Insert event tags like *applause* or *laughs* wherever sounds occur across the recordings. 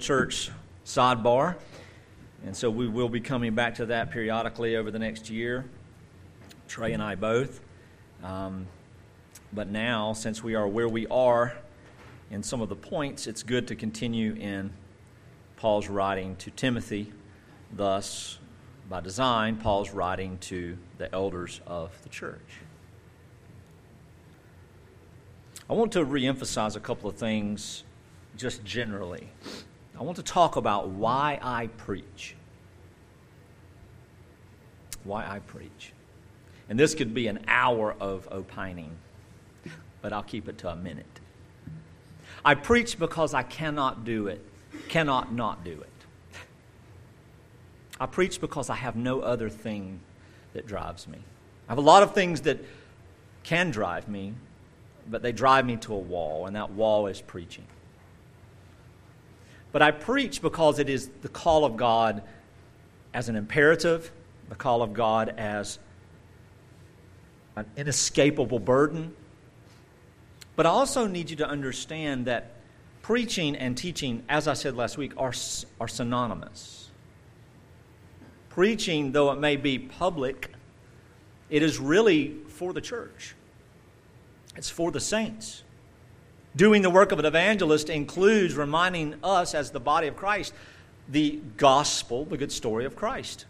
church sidebar. And so we will be coming back to that periodically over the next year, Trey and I both. Um, but now, since we are where we are in some of the points, it's good to continue in Paul's writing to Timothy. Thus, by design, Paul's writing to the elders of the church. I want to reemphasize a couple of things just generally. I want to talk about why I preach. Why I preach. And this could be an hour of opining, but I'll keep it to a minute. I preach because I cannot do it, cannot not do it. I preach because I have no other thing that drives me. I have a lot of things that can drive me, but they drive me to a wall, and that wall is preaching. But I preach because it is the call of God as an imperative, the call of God as an inescapable burden. But I also need you to understand that preaching and teaching, as I said last week, are, are synonymous. Preaching, though it may be public, it is really for the church, it's for the saints. Doing the work of an evangelist includes reminding us, as the body of Christ, the gospel, the good story of Christ.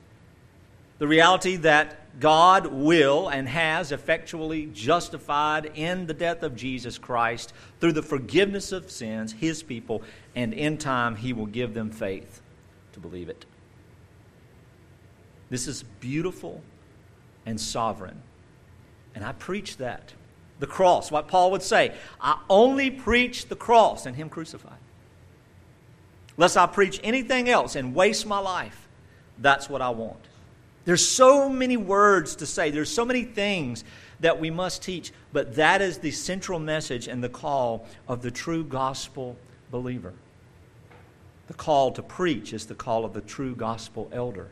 The reality that God will and has effectually justified in the death of Jesus Christ through the forgiveness of sins, his people, and in time he will give them faith to believe it. This is beautiful and sovereign. And I preach that the cross, what Paul would say. I only preach the cross and Him crucified. Lest I preach anything else and waste my life, that's what I want. There's so many words to say, there's so many things that we must teach, but that is the central message and the call of the true gospel believer. The call to preach is the call of the true gospel elder.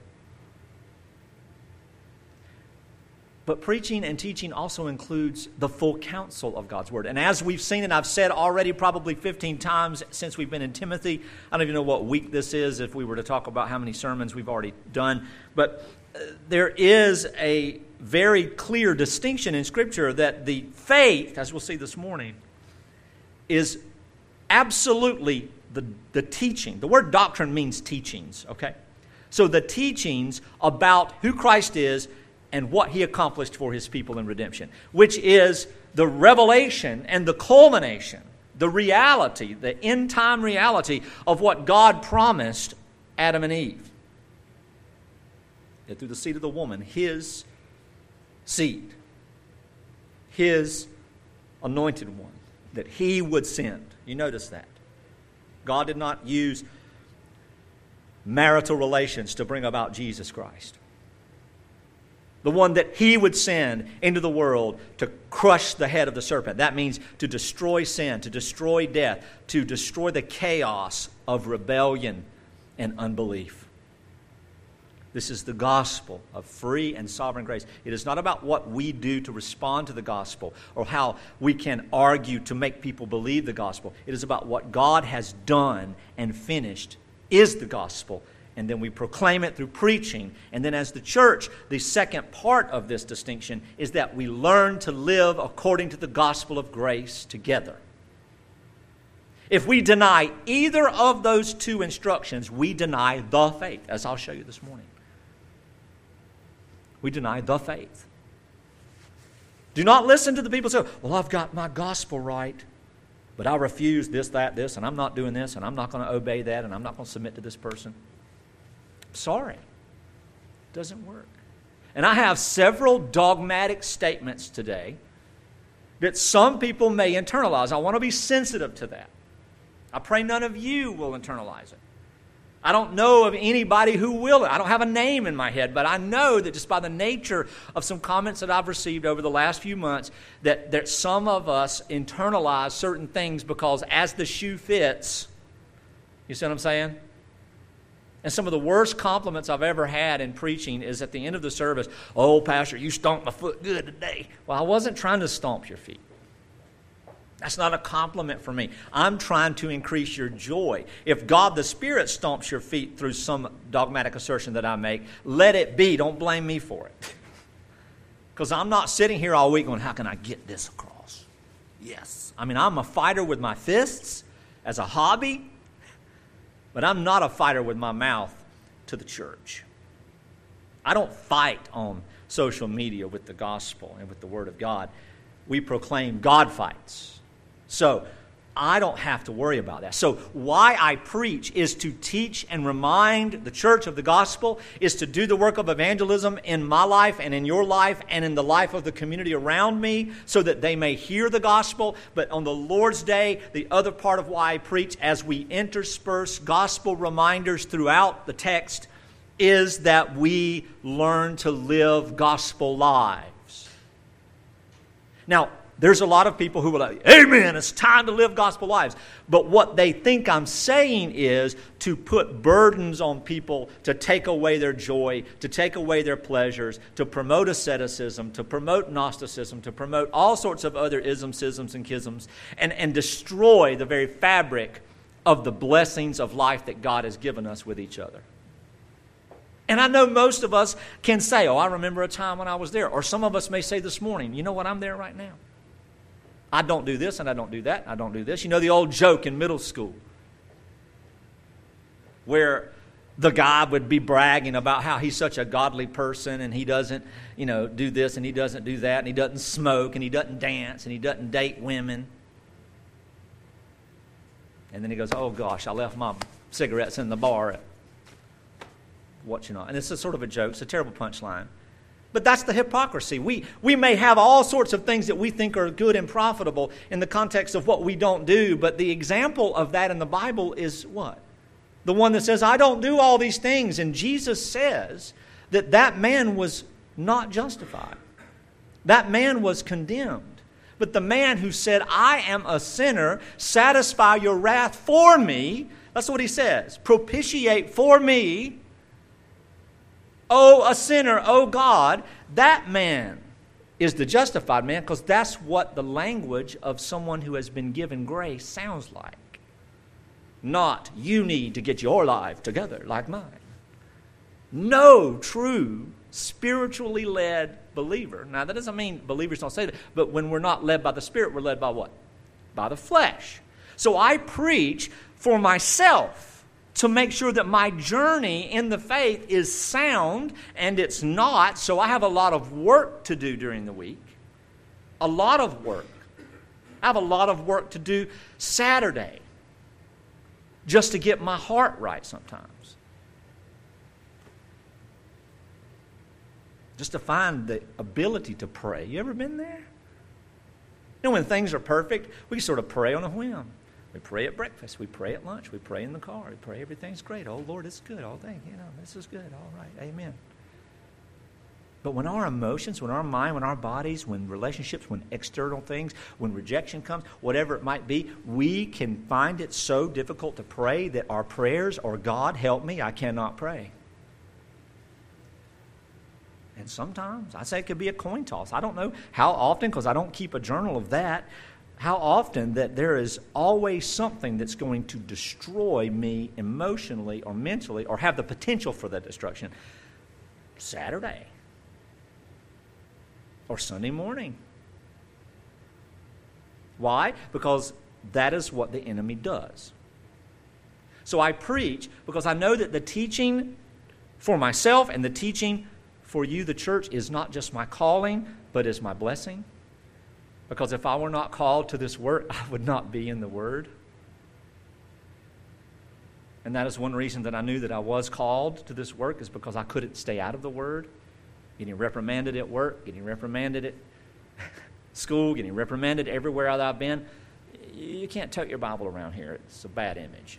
But preaching and teaching also includes the full counsel of God's Word. And as we've seen, and I've said already probably 15 times since we've been in Timothy, I don't even know what week this is if we were to talk about how many sermons we've already done. But uh, there is a very clear distinction in Scripture that the faith, as we'll see this morning, is absolutely the, the teaching. The word doctrine means teachings, okay? So the teachings about who Christ is and what he accomplished for his people in redemption, which is the revelation and the culmination, the reality, the end time reality of what God promised Adam and Eve. That through the seed of the woman, his seed, his anointed one, that he would send. You notice that. God did not use marital relations to bring about Jesus Christ the one that he would send into the world to crush the head of the serpent. That means to destroy sin, to destroy death, to destroy the chaos of rebellion and unbelief. This is the gospel of free and sovereign grace. It is not about what we do to respond to the gospel or how we can argue to make people believe the gospel. It is about what God has done and finished is the gospel and then we proclaim it through preaching. And then, as the church, the second part of this distinction is that we learn to live according to the gospel of grace together. If we deny either of those two instructions, we deny the faith, as I'll show you this morning. We deny the faith. Do not listen to the people who say, Well, I've got my gospel right, but I refuse this, that, this, and I'm not doing this, and I'm not going to obey that, and I'm not going to submit to this person. Sorry. It Doesn't work. And I have several dogmatic statements today that some people may internalize. I want to be sensitive to that. I pray none of you will internalize it. I don't know of anybody who will. I don't have a name in my head, but I know that just by the nature of some comments that I've received over the last few months, that, that some of us internalize certain things because as the shoe fits, you see what I'm saying? And some of the worst compliments I've ever had in preaching is at the end of the service, Oh, Pastor, you stomped my foot good today. Well, I wasn't trying to stomp your feet. That's not a compliment for me. I'm trying to increase your joy. If God the Spirit stomps your feet through some dogmatic assertion that I make, let it be. Don't blame me for it. *laughs* Because I'm not sitting here all week going, How can I get this across? Yes. I mean, I'm a fighter with my fists as a hobby, but I'm not a fighter with my mouth to the church. I don't fight on social media with the gospel and with the Word of God. We proclaim God fights. So I don't have to worry about that. So, why I preach is to teach and remind the church of the gospel, is to do the work of evangelism in my life and in your life and in the life of the community around me so that they may hear the gospel. But on the Lord's Day, the other part of why I preach, as we intersperse gospel reminders throughout the text, is that we learn to live gospel lives. Now, there's a lot of people who will like, Amen, it's time to live gospel lives. But what they think I'm saying is to put burdens on people to take away their joy, to take away their pleasures, to promote asceticism, to promote Gnosticism, to promote all sorts of other isms, schisms, and schisms, and, and destroy the very fabric of the blessings of life that God has given us with each other. And I know most of us can say, Oh, I remember a time when I was there. Or some of us may say this morning, You know what? I'm there right now. I don't do this and I don't do that. and I don't do this. You know the old joke in middle school where the guy would be bragging about how he's such a godly person and he doesn't, you know, do this and he doesn't do that and he doesn't smoke and he doesn't dance and he doesn't date women. And then he goes, Oh gosh, I left my cigarettes in the bar at what you know. And it's a sort of a joke, it's a terrible punchline. But that's the hypocrisy. We, we may have all sorts of things that we think are good and profitable in the context of what we don't do, but the example of that in the Bible is what? The one that says, I don't do all these things. And Jesus says that that man was not justified, that man was condemned. But the man who said, I am a sinner, satisfy your wrath for me, that's what he says. Propitiate for me Oh, a sinner, oh God, that man is the justified man because that's what the language of someone who has been given grace sounds like. Not, you need to get your life together like mine. No true spiritually led believer. Now, that doesn't mean believers don't say that, but when we're not led by the Spirit, we're led by what? By the flesh. So I preach for myself to make sure that my journey in the faith is sound, and it's not. So I have a lot of work to do during the week. A lot of work. I have a lot of work to do Saturday just to get my heart right sometimes. Just to find the ability to pray. You ever been there? You know, when things are perfect, we sort of pray on a whim. We pray at breakfast. We pray at lunch. We pray in the car. We pray everything's great. Oh, Lord, it's good. all thank you. know, this is good. All right. Amen. But when our emotions, when our mind, when our bodies, when relationships, when external things, when rejection comes, whatever it might be, we can find it so difficult to pray that our prayers are, God, help me, I cannot pray. And sometimes, I say it could be a coin toss. I don't know how often because I don't keep a journal of that how often that there is always something that's going to destroy me emotionally or mentally or have the potential for that destruction. Saturday or Sunday morning. Why? Because that is what the enemy does. So I preach because I know that the teaching for myself and the teaching for you, the church, is not just my calling, but is my blessing. Because if I were not called to this work, *laughs* I would not be in the Word. And that is one reason that I knew that I was called to this work, is because I couldn't stay out of the Word. Getting reprimanded at work, getting reprimanded at *laughs* school, getting reprimanded everywhere that I've been. You can't tote your Bible around here, it's a bad image.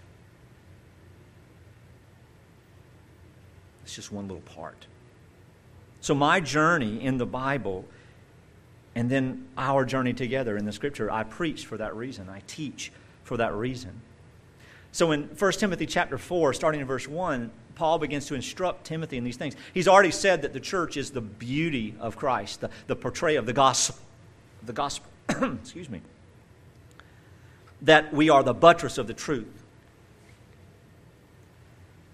It's just one little part. So, my journey in the Bible and then our journey together in the scripture. I preach for that reason. I teach for that reason. So in 1 Timothy chapter 4, starting in verse 1, Paul begins to instruct Timothy in these things. He's already said that the church is the beauty of Christ, the, the portrayal of the gospel. The gospel. *clears throat* Excuse me. that we are the buttress of the truth.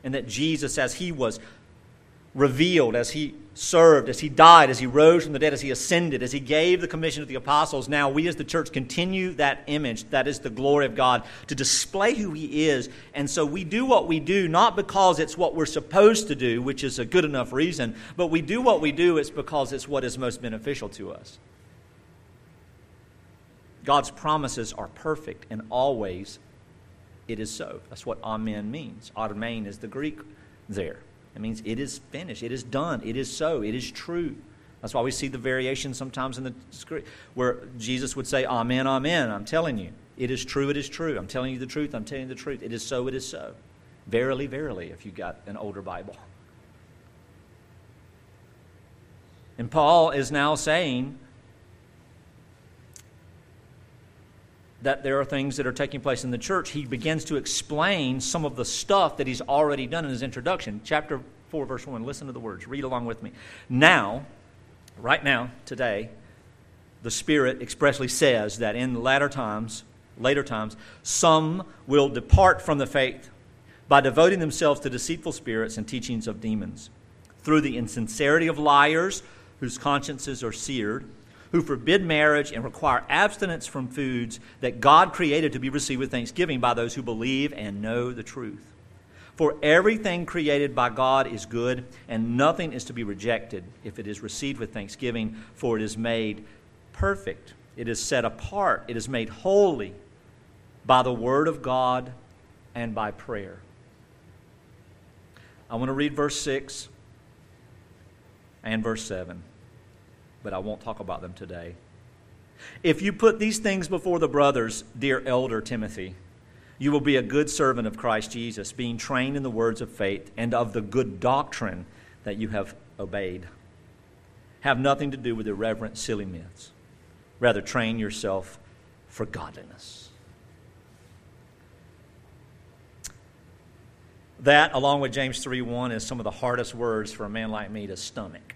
And that Jesus, as he was revealed, as he served, as he died, as he rose from the dead, as he ascended, as he gave the commission to the apostles, now we as the church continue that image, that is the glory of God, to display who he is. And so we do what we do not because it's what we're supposed to do, which is a good enough reason, but we do what we do it's because it's what is most beneficial to us. God's promises are perfect and always it is so. That's what amen means. Amen is the Greek there. It means it is finished, it is done, it is so, it is true. That's why we see the variation sometimes in the script where Jesus would say, Amen, Amen. I'm telling you, it is true, it is true. I'm telling you the truth, I'm telling you the truth. It is so, it is so. Verily, verily, if you got an older Bible. And Paul is now saying that there are things that are taking place in the church, he begins to explain some of the stuff that he's already done in his introduction. Chapter 4, verse 1. Listen to the words. Read along with me. Now, right now, today, the Spirit expressly says that in latter times, later times, some will depart from the faith by devoting themselves to deceitful spirits and teachings of demons, through the insincerity of liars whose consciences are seared who forbid marriage and require abstinence from foods that God created to be received with thanksgiving by those who believe and know the truth. For everything created by God is good, and nothing is to be rejected if it is received with thanksgiving, for it is made perfect. It is set apart. It is made holy by the word of God and by prayer. I want to read verse 6 and verse 7 but I won't talk about them today. If you put these things before the brothers, dear elder Timothy, you will be a good servant of Christ Jesus, being trained in the words of faith and of the good doctrine that you have obeyed. Have nothing to do with irreverent, silly myths. Rather, train yourself for godliness. That, along with James 3 1, is some of the hardest words for a man like me to stomach.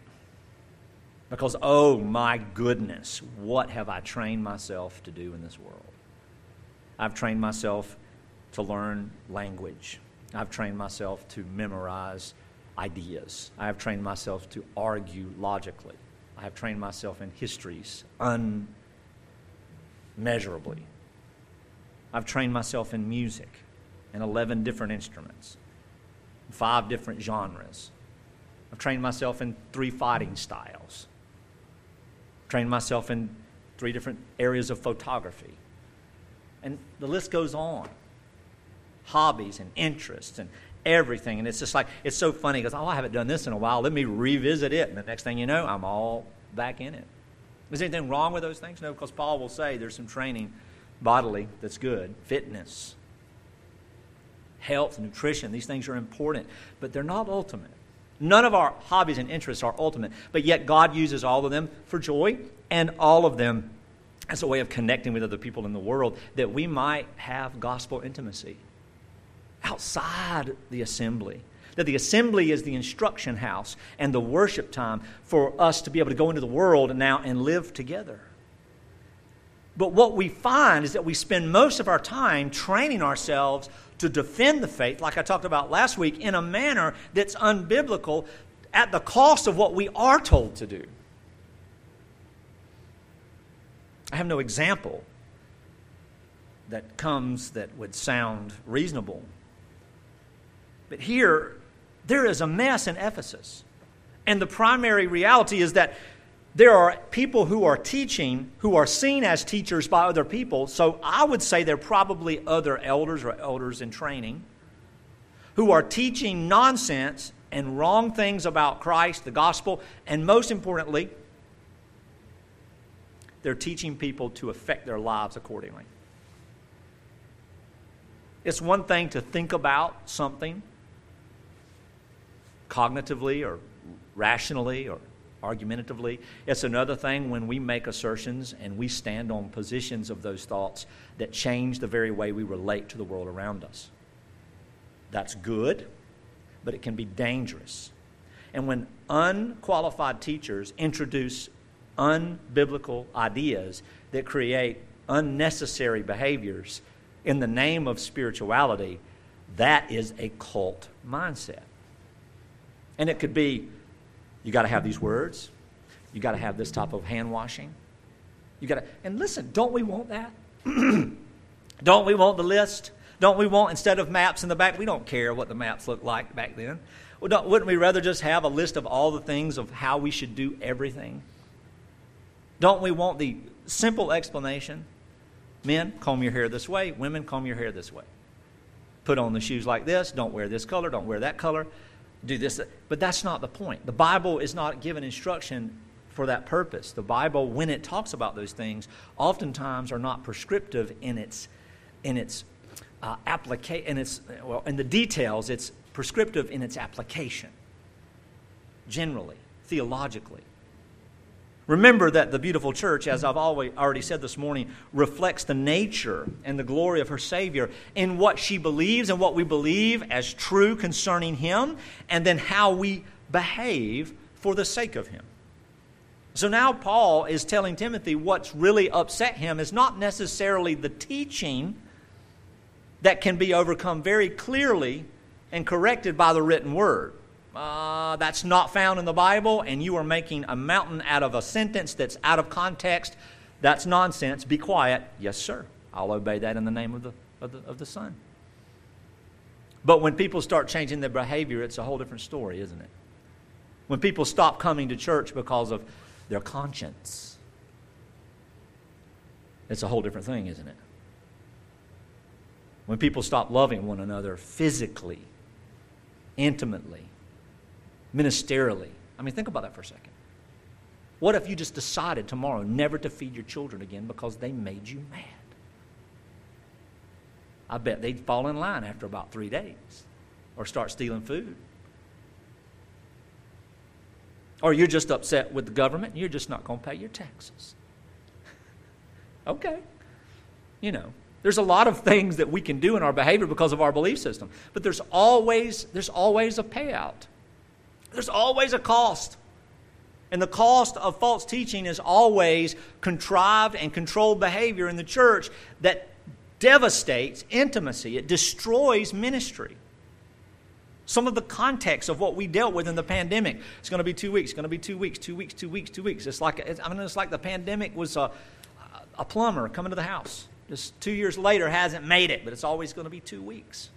Because, oh my goodness, what have I trained myself to do in this world? I've trained myself to learn language. I've trained myself to memorize ideas. I have trained myself to argue logically. I have trained myself in histories unmeasurably. I've trained myself in music in 11 different instruments, five different genres. I've trained myself in three fighting styles trained myself in three different areas of photography. And the list goes on hobbies and interests and everything. And it's just like, it's so funny because, oh, I haven't done this in a while. Let me revisit it. And the next thing you know, I'm all back in it. Is there anything wrong with those things? No, because Paul will say there's some training bodily that's good, fitness, health, nutrition. These things are important, but they're not ultimate. None of our hobbies and interests are ultimate, but yet God uses all of them for joy and all of them as a way of connecting with other people in the world that we might have gospel intimacy outside the assembly. That the assembly is the instruction house and the worship time for us to be able to go into the world now and live together. But what we find is that we spend most of our time training ourselves to defend the faith, like I talked about last week, in a manner that's unbiblical at the cost of what we are told to do. I have no example that comes that would sound reasonable. But here, there is a mess in Ephesus. And the primary reality is that there are people who are teaching who are seen as teachers by other people. So I would say they're probably other elders or elders in training who are teaching nonsense and wrong things about Christ, the gospel, and most importantly, they're teaching people to affect their lives accordingly. It's one thing to think about something cognitively or rationally or argumentatively. It's another thing when we make assertions and we stand on positions of those thoughts that change the very way we relate to the world around us. That's good, but it can be dangerous. And when unqualified teachers introduce unbiblical ideas that create unnecessary behaviors, in the name of spirituality, that is a cult mindset. And it could be you got to have these words, you got to have this type of hand washing. You got to, and listen, don't we want that? *clears throat* don't we want the list? Don't we want, instead of maps in the back, we don't care what the maps looked like back then. Well, wouldn't we rather just have a list of all the things of how we should do everything? Don't we want the simple explanation? Men, comb your hair this way. Women, comb your hair this way. Put on the shoes like this. Don't wear this color. Don't wear that color. Do this. But that's not the point. The Bible is not given instruction for that purpose. The Bible, when it talks about those things, oftentimes are not prescriptive in its in its uh, application. In its well, in the details, it's prescriptive in its application. Generally, theologically. Remember that the beautiful church, as I've always, already said this morning, reflects the nature and the glory of her Savior in what she believes and what we believe as true concerning Him, and then how we behave for the sake of Him. So now Paul is telling Timothy what's really upset him is not necessarily the teaching that can be overcome very clearly and corrected by the written word uh, that's not found in the Bible, and you are making a mountain out of a sentence that's out of context, that's nonsense. Be quiet. Yes, sir. I'll obey that in the name of the, of the, of the Son. But when people start changing their behavior, it's a whole different story, isn't it? When people stop coming to church because of their conscience, it's a whole different thing, isn't it? When people stop loving one another physically, intimately, ministerially. I mean, think about that for a second. What if you just decided tomorrow never to feed your children again because they made you mad? I bet they'd fall in line after about three days or start stealing food. Or you're just upset with the government and you're just not going to pay your taxes. *laughs* okay. You know, there's a lot of things that we can do in our behavior because of our belief system, but there's always there's always a payout. There's always a cost. And the cost of false teaching is always contrived and controlled behavior in the church that devastates intimacy, it destroys ministry. Some of the context of what we dealt with in the pandemic. It's going to be two weeks, it's going to be two weeks, two weeks, two weeks, two weeks. It's like, I mean, it's like the pandemic was a, a plumber coming to the house. Just two years later hasn't made it, but it's always going to be two weeks.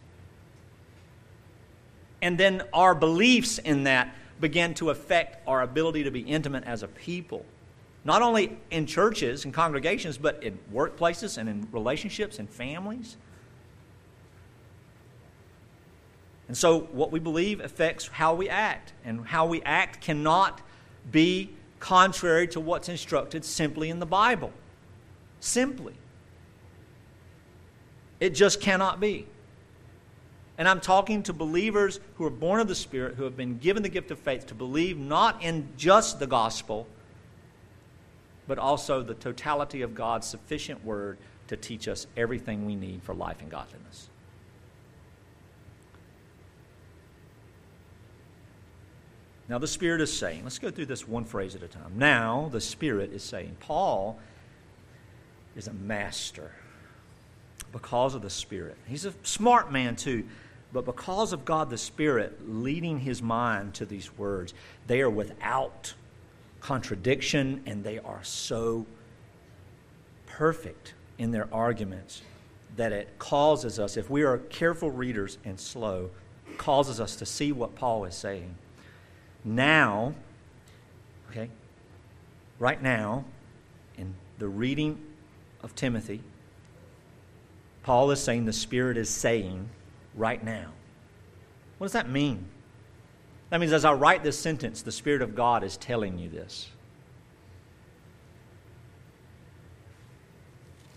And then our beliefs in that began to affect our ability to be intimate as a people. Not only in churches and congregations, but in workplaces and in relationships and families. And so, what we believe affects how we act. And how we act cannot be contrary to what's instructed simply in the Bible. Simply. It just cannot be. And I'm talking to believers who are born of the Spirit, who have been given the gift of faith to believe not in just the gospel, but also the totality of God's sufficient word to teach us everything we need for life and godliness. Now, the Spirit is saying, let's go through this one phrase at a time. Now, the Spirit is saying, Paul is a master because of the Spirit. He's a smart man, too. But because of God the Spirit leading his mind to these words, they are without contradiction and they are so perfect in their arguments that it causes us, if we are careful readers and slow, causes us to see what Paul is saying. Now, okay, right now, in the reading of Timothy, Paul is saying the Spirit is saying, right now. What does that mean? That means as I write this sentence, the Spirit of God is telling you this.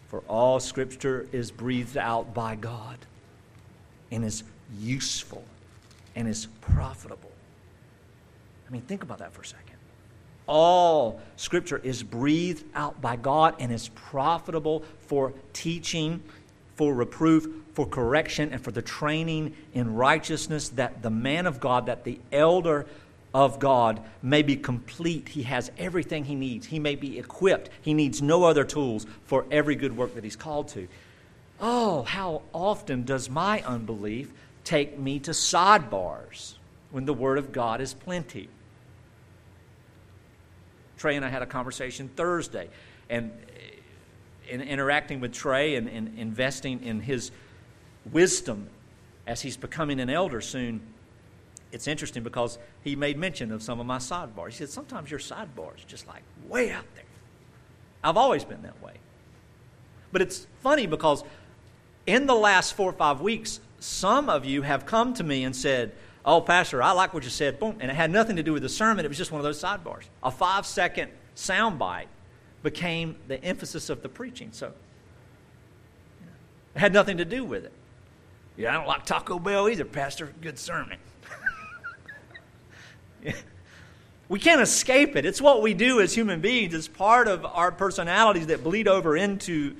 For all Scripture is breathed out by God and is useful and is profitable. I mean, think about that for a second. All Scripture is breathed out by God and is profitable for teaching, for reproof, for correction, and for the training in righteousness, that the man of God, that the elder of God may be complete. He has everything he needs. He may be equipped. He needs no other tools for every good work that he's called to. Oh, how often does my unbelief take me to sidebars when the Word of God is plenty? Trey and I had a conversation Thursday, and in interacting with Trey and, and investing in his wisdom as he's becoming an elder soon, it's interesting because he made mention of some of my sidebars. He said, Sometimes your sidebars just like way out there. I've always been that way. But it's funny because in the last four or five weeks, some of you have come to me and said, Oh, Pastor, I like what you said. Boom. And it had nothing to do with the sermon, it was just one of those sidebars. A five second soundbite became the emphasis of the preaching. So it had nothing to do with it. Yeah, I don't like Taco Bell either, Pastor. Good sermon. *laughs* We can't escape it. It's what we do as human beings. It's part of our personalities that bleed over into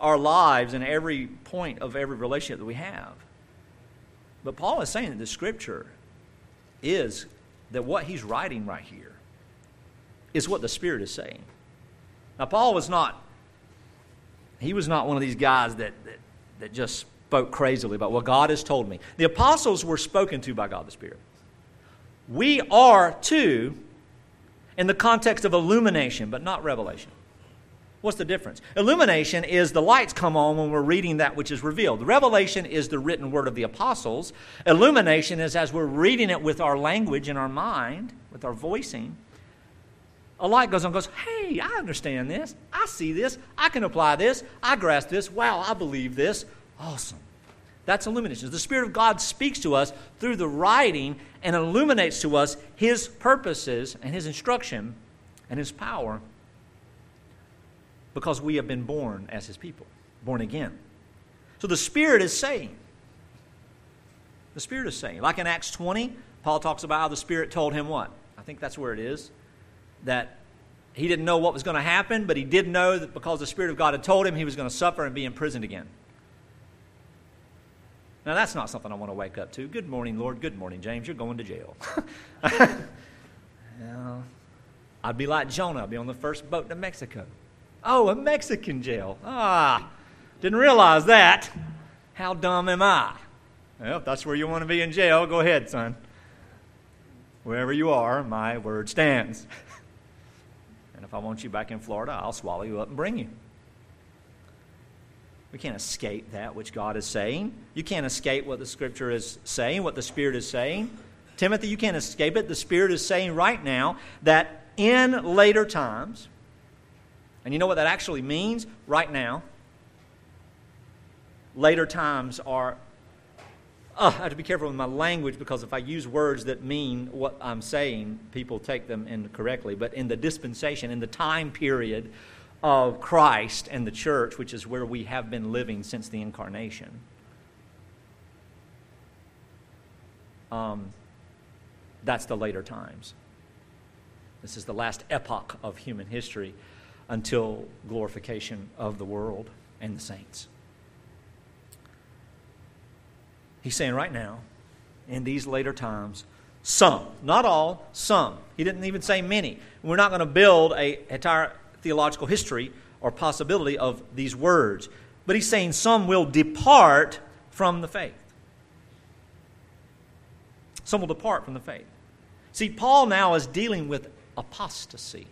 our lives and every point of every relationship that we have. But Paul is saying that the scripture is that what he's writing right here is what the Spirit is saying. Now, Paul was not, he was not one of these guys that, that, that just spoke crazily about what God has told me. The apostles were spoken to by God the Spirit. We are too in the context of illumination, but not revelation. What's the difference? Illumination is the lights come on when we're reading that which is revealed. Revelation is the written word of the apostles. Illumination is as we're reading it with our language and our mind, with our voicing. A light goes on goes, Hey, I understand this. I see this. I can apply this. I grasp this. Wow, I believe this. Awesome. That's illumination. The Spirit of God speaks to us through the writing and illuminates to us His purposes and His instruction and His power because we have been born as His people, born again. So the Spirit is saying, the Spirit is saying, like in Acts 20, Paul talks about how the Spirit told him what? I think that's where it is. That he didn't know what was going to happen, but he did know that because the Spirit of God had told him he was going to suffer and be imprisoned again. Now, that's not something I want to wake up to. Good morning, Lord. Good morning, James. You're going to jail. *laughs* I'd be like Jonah. I'd be on the first boat to Mexico. Oh, a Mexican jail. Ah, didn't realize that. How dumb am I? Well, if that's where you want to be in jail, go ahead, son. Wherever you are, my word stands. *laughs* I want you back in Florida, I'll swallow you up and bring you. We can't escape that which God is saying. You can't escape what the Scripture is saying, what the Spirit is saying. Timothy, you can't escape it. The Spirit is saying right now that in later times, and you know what that actually means? Right now, later times are. Oh, I have to be careful with my language because if I use words that mean what I'm saying, people take them incorrectly. But in the dispensation, in the time period of Christ and the church, which is where we have been living since the incarnation. Um, that's the later times. This is the last epoch of human history until glorification of the world and the saints. He's saying right now, in these later times, some, not all, some. He didn't even say many. We're not going to build a entire theological history or possibility of these words. But he's saying some will depart from the faith. Some will depart from the faith. See, Paul now is dealing with apostasy.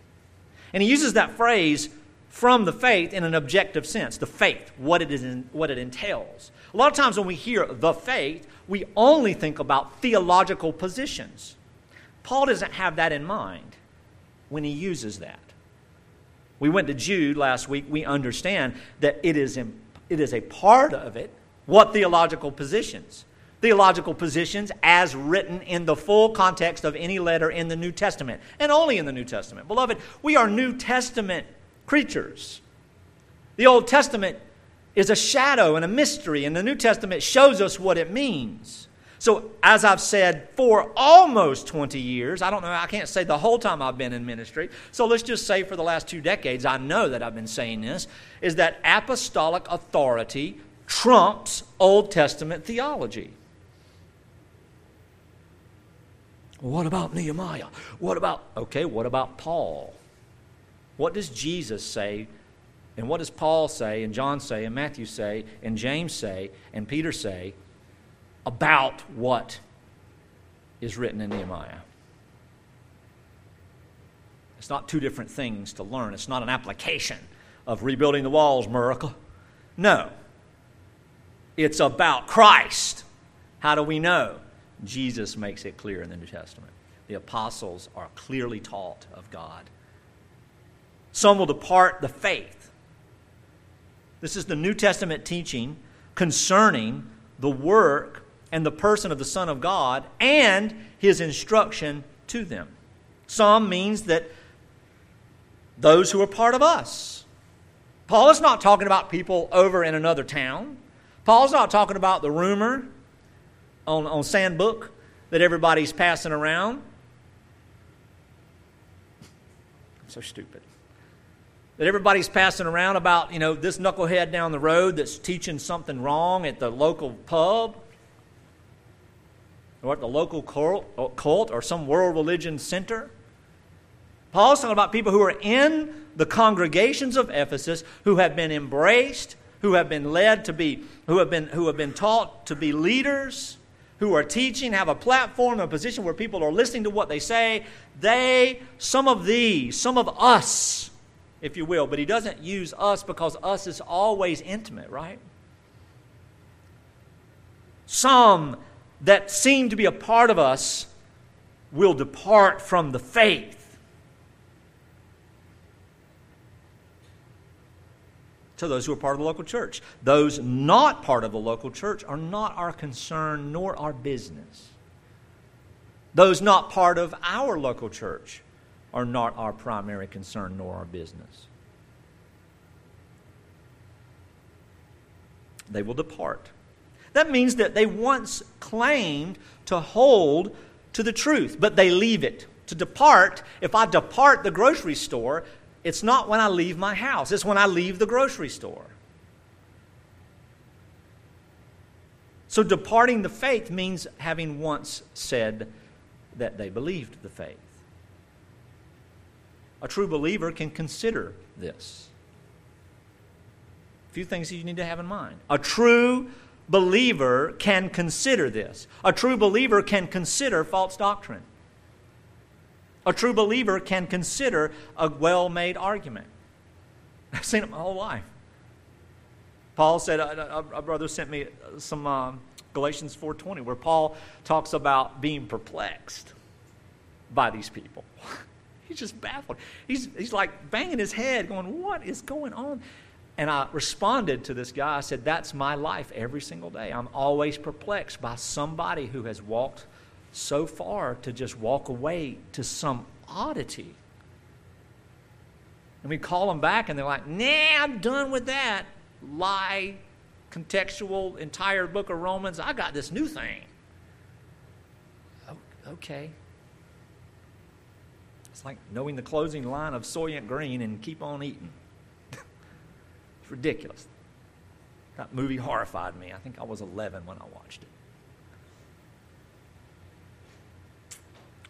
And he uses that phrase from the faith in an objective sense the faith, what it, is in, what it entails. A lot of times when we hear the faith, we only think about theological positions. Paul doesn't have that in mind when he uses that. We went to Jude last week. We understand that it is, it is a part of it. What theological positions? Theological positions as written in the full context of any letter in the New Testament, and only in the New Testament. Beloved, we are New Testament creatures. The Old Testament is a shadow and a mystery, and the New Testament shows us what it means. So, as I've said for almost 20 years, I don't know, I can't say the whole time I've been in ministry. So, let's just say for the last two decades, I know that I've been saying this, is that apostolic authority trumps Old Testament theology. What about Nehemiah? What about, okay, what about Paul? What does Jesus say And what does Paul say, and John say, and Matthew say, and James say, and Peter say about what is written in Nehemiah? It's not two different things to learn. It's not an application of rebuilding the walls miracle. No. It's about Christ. How do we know? Jesus makes it clear in the New Testament. The apostles are clearly taught of God. Some will depart the faith. This is the New Testament teaching concerning the work and the person of the Son of God and his instruction to them. Some means that those who are part of us. Paul is not talking about people over in another town. Paul's not talking about the rumor on, on Sandbook that everybody's passing around. I'm so stupid. That everybody's passing around about, you know, this knucklehead down the road that's teaching something wrong at the local pub or at the local uh, cult or some world religion center. Paul's talking about people who are in the congregations of Ephesus who have been embraced, who have been led to be, who have been, who have been taught to be leaders, who are teaching, have a platform, a position where people are listening to what they say. They, some of these, some of us, if you will, but he doesn't use us because us is always intimate, right? Some that seem to be a part of us will depart from the faith. to those who are part of the local church. Those not part of the local church are not our concern nor our business. Those not part of our local church are not our primary concern nor our business. They will depart. That means that they once claimed to hold to the truth, but they leave it. To depart, if I depart the grocery store, it's not when I leave my house, it's when I leave the grocery store. So, departing the faith means having once said that they believed the faith. A true believer can consider this. A few things you need to have in mind. A true believer can consider this. A true believer can consider false doctrine. A true believer can consider a well made argument. *laughs* I've seen it my whole life. Paul said, a, brother sent me some um, Galatians 4.20 where Paul talks about being perplexed by these people. *laughs* he's just baffled. He's, he's like banging his head going, what is going on? And I responded to this guy. I said, that's my life every single day. I'm always perplexed by somebody who has walked so far to just walk away to some oddity. And we call them back and they're like, nah, I'm done with that. Lie, contextual, entire book of Romans. I got this new thing. Okay. It's like knowing the closing line of Soylent Green and keep on eating. *laughs* it's ridiculous. That movie horrified me. I think I was 11 when I watched it.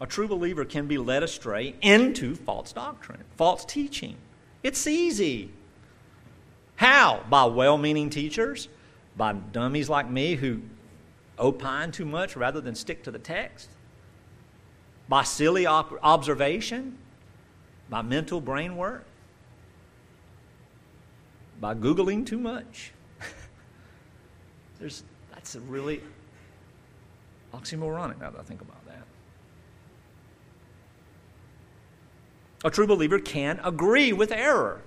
a true believer can be led astray into false doctrine, false teaching. It's easy. How? By well meaning teachers, by dummies like me who opine too much rather than stick to the text, by silly op- observation, by mental brain work, by Googling too much. *laughs* There's, that's a really oxymoronic now that I think about that. A true believer can agree with error.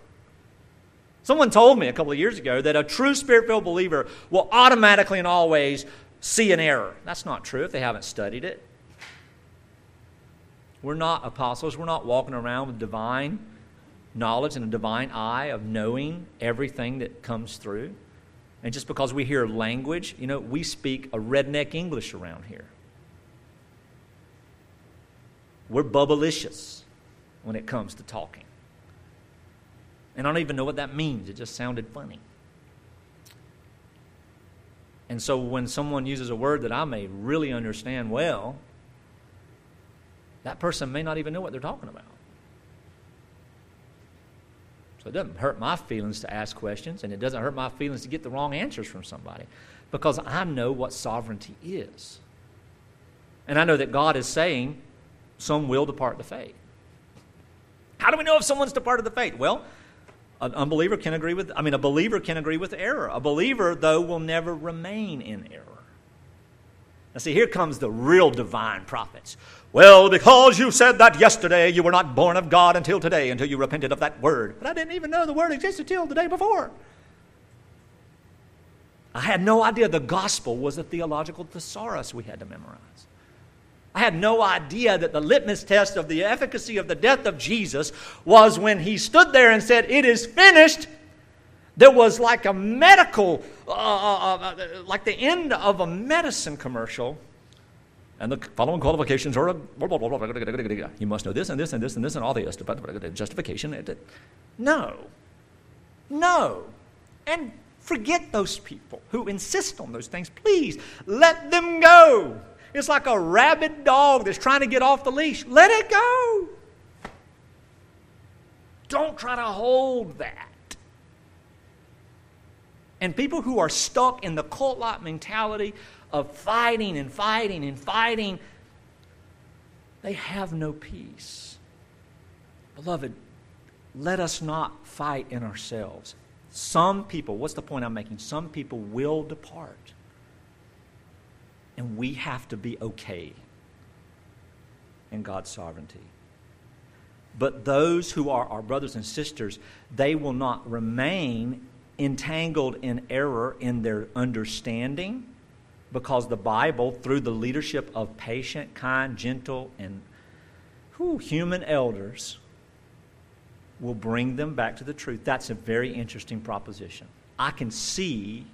Someone told me a couple of years ago that a true spirit filled believer will automatically and always see an error. That's not true if they haven't studied it. We're not apostles, we're not walking around with divine knowledge and a divine eye of knowing everything that comes through. And just because we hear language, you know, we speak a redneck English around here. We're bubblicious when it comes to talking. And I don't even know what that means. It just sounded funny. And so when someone uses a word that I may really understand well, that person may not even know what they're talking about. So it doesn't hurt my feelings to ask questions, and it doesn't hurt my feelings to get the wrong answers from somebody because I know what sovereignty is. And I know that God is saying some will depart the faith. How do we know if someone's departed the faith? Well, an unbeliever can agree with, I mean, a believer can agree with error. A believer, though, will never remain in error. Now, see, here comes the real divine prophets. Well, because you said that yesterday, you were not born of God until today, until you repented of that word. But I didn't even know the word existed till the day before. I had no idea the gospel was a theological thesaurus we had to memorize. I had no idea that the litmus test of the efficacy of the death of Jesus was when he stood there and said, It is finished. There was like a medical, uh, uh, uh, like the end of a medicine commercial. And the following qualifications are you must know this and this and this and this and all the justification. No. No. And forget those people who insist on those things. Please let them go. It's like a rabid dog that's trying to get off the leash. Let it go. Don't try to hold that. And people who are stuck in the cult like mentality of fighting and fighting and fighting, they have no peace. Beloved, let us not fight in ourselves. Some people, what's the point I'm making? Some people will depart and we have to be okay in God's sovereignty. But those who are our brothers and sisters, they will not remain entangled in error in their understanding because the Bible, through the leadership of patient, kind, gentle, and whew, human elders, will bring them back to the truth. That's a very interesting proposition. I can see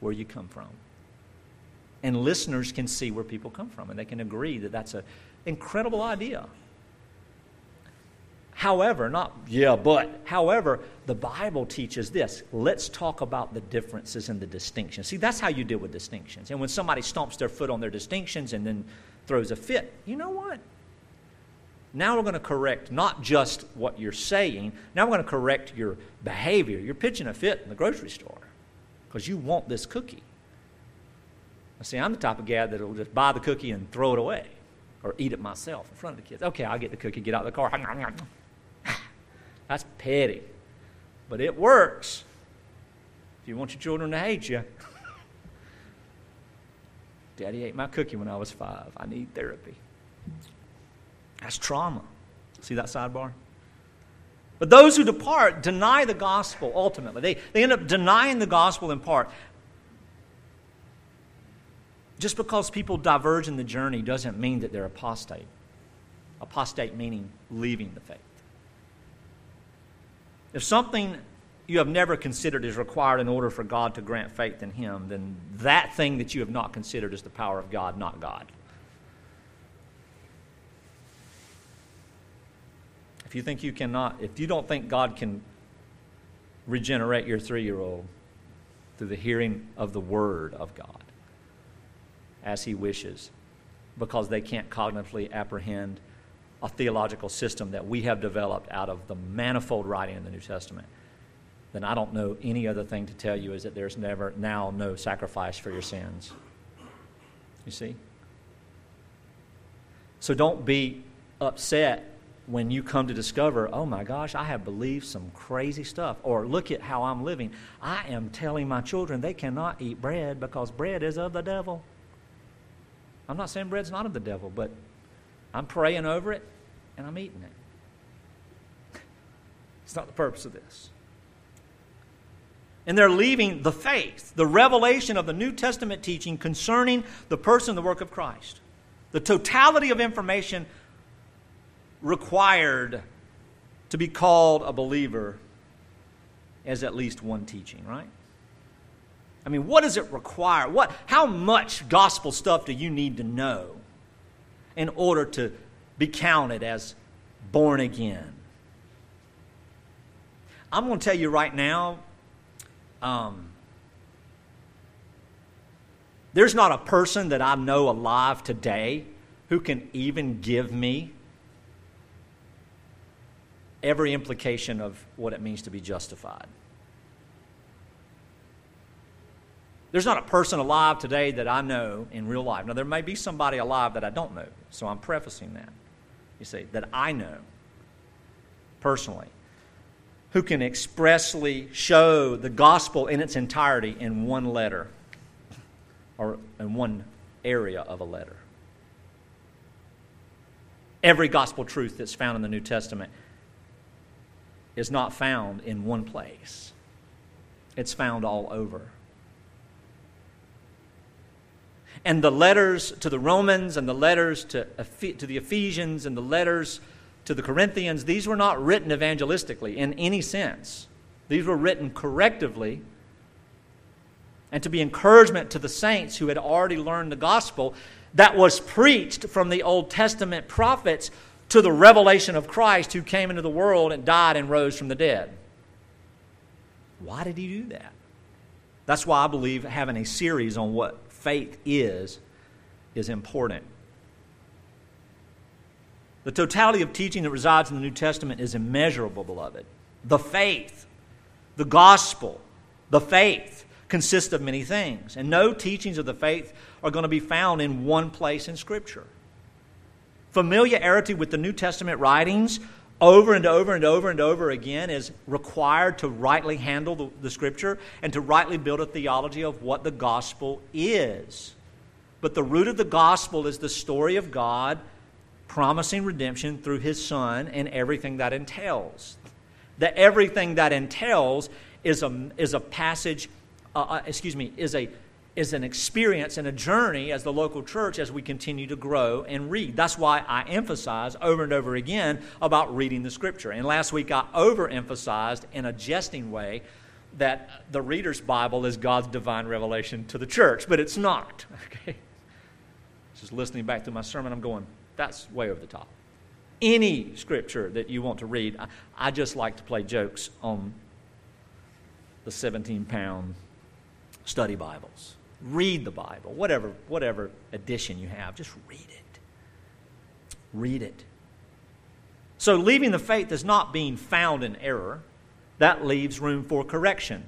where you come from and listeners can see where people come from and they can agree that that's an incredible idea. However, not, yeah, but, however, the Bible teaches this. Let's talk about the differences and the distinctions. See, that's how you deal with distinctions. And when somebody stomps their foot on their distinctions and then throws a fit, you know what? Now we're going to correct not just what you're saying, now we're going to correct your behavior. You're pitching a fit in the grocery store because you want this cookie. See, I'm the type of guy that'll just buy the cookie and throw it away or eat it myself in front of the kids. Okay, I'll get the cookie, get out of the car. *laughs* That's petty. But it works. If you want your children to hate you, *laughs* Daddy ate my cookie when I was five. I need therapy. That's trauma. See that sidebar? But those who depart deny the gospel ultimately. They, they end up denying the gospel in part. Just because people diverge in the journey doesn't mean that they're apostate. Apostate meaning leaving the faith. If something you have never considered is required in order for God to grant faith in Him, then that thing that you have not considered is the power of God, not God. If you think you cannot, if you don't think God can regenerate your three year old through the hearing of the Word of God, as he wishes because they can't cognitively apprehend a theological system that we have developed out of the manifold writing in the New Testament, then I don't know any other thing to tell you is that there's never now no sacrifice for your sins. You see? So don't be upset when you come to discover, oh my gosh, I have believed some crazy stuff. Or look at how I'm living. I am telling my children they cannot eat bread because bread is of the devil. I'm not saying bread's not of the devil, but I'm praying over it and I'm eating it. It's not the purpose of this. And they're leaving the faith, the revelation of the New Testament teaching concerning the person the work of Christ. The totality of information required to be called a believer as at least one teaching, right? I mean, what does it require? What, how much gospel stuff do you need to know in order to be counted as born again? I'm going to tell you right now um, there's not a person that I know alive today who can even give me every implication of what it means to be justified. There's not a person alive today that I know in real life. Now, there may be somebody alive that I don't know, so I'm prefacing that. You see, that I know personally, who can expressly show the gospel in its entirety in one letter or in one area of a letter. Every gospel truth that's found in the New Testament is not found in one place, it's found all over. And the letters to the Romans and the letters to, to the Ephesians and the letters to the Corinthians, these were not written evangelistically in any sense. These were written correctively and to be encouragement to the saints who had already learned the gospel that was preached from the Old Testament prophets to the revelation of Christ who came into the world and died and rose from the dead. Why did he do that? That's why I believe having a series on what faith is is important. The totality of teaching that resides in the New Testament is immeasurable, beloved. The faith, the gospel, the faith consists of many things. And no teachings of the faith are going to be found in one place in Scripture. Familiarity with the New Testament writings over and over and over and over again is required to rightly handle the, the, Scripture and to rightly build a theology of what the gospel is. But the root of the gospel is the story of God promising redemption through His Son and everything that entails. The everything that entails is a, is a passage uh, uh, excuse me, is a is an experience and a journey as the local church as we continue to grow and read. That's why I emphasize over and over again about reading the scripture. And last week I overemphasized in a jesting way that the reader's Bible is God's divine revelation to the church, but it's not. *laughs* Okay? Just listening back to my sermon, I'm going, that's way over the top. Any scripture that you want to read, I, I just like to play jokes on the 17 pound study Bibles. Read the Bible, whatever, whatever edition you have, just read it. Read it. So, leaving the faith is not being found in error, that leaves room for correction.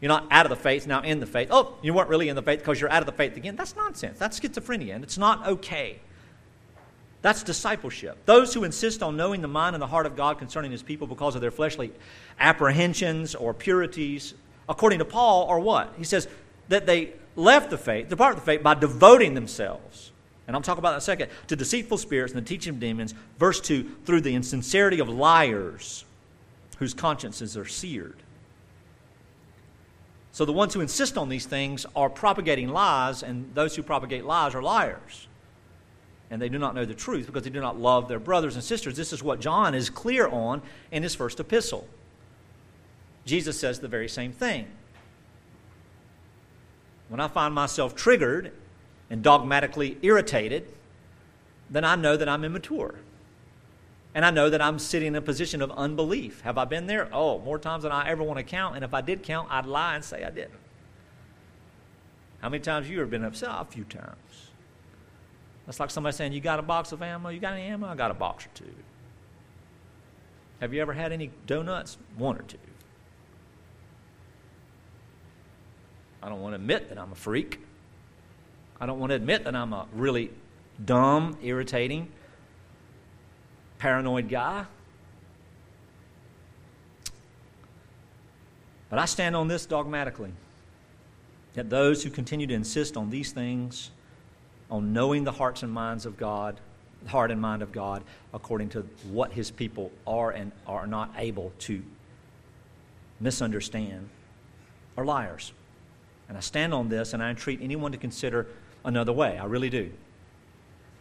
You're not out of the faith, now in the faith. Oh, you weren't really in the faith because you're out of the faith again. That's nonsense. That's schizophrenia, and it's not okay. That's discipleship. Those who insist on knowing the mind and the heart of God concerning his people because of their fleshly apprehensions or purities according to Paul, are what? He says that they left the faith, departed the faith by devoting themselves. And I'll talk about that in a second. To deceitful spirits and the teaching of demons. Verse 2 through the insincerity of liars whose consciences are seared. So the ones who insist on these things are propagating lies, and those who propagate lies are liars. And they do not know the truth because they do not love their brothers and sisters. This is what John is clear on in his first epistle. Jesus says the very same thing. When I find myself triggered and dogmatically irritated, then I know that I'm immature. And I know that I'm sitting in a position of unbelief. Have I been there? Oh, more times than I ever want to count. And if I did count, I'd lie and say I didn't. How many times have you ever been upset? A few times. That's like somebody saying, You got a box of ammo? You got any ammo? I got a box or two. Have you ever had any donuts? One or two. I don't want to admit that I'm a freak. I don't want to admit that I'm a really dumb, irritating, paranoid guy. But I stand on this dogmatically that those who continue to insist on these things, on knowing the hearts and minds of God, the heart and mind of God, according to what his people are and are not able to misunderstand, are liars. And I stand on this and I entreat anyone to consider another way. I really do.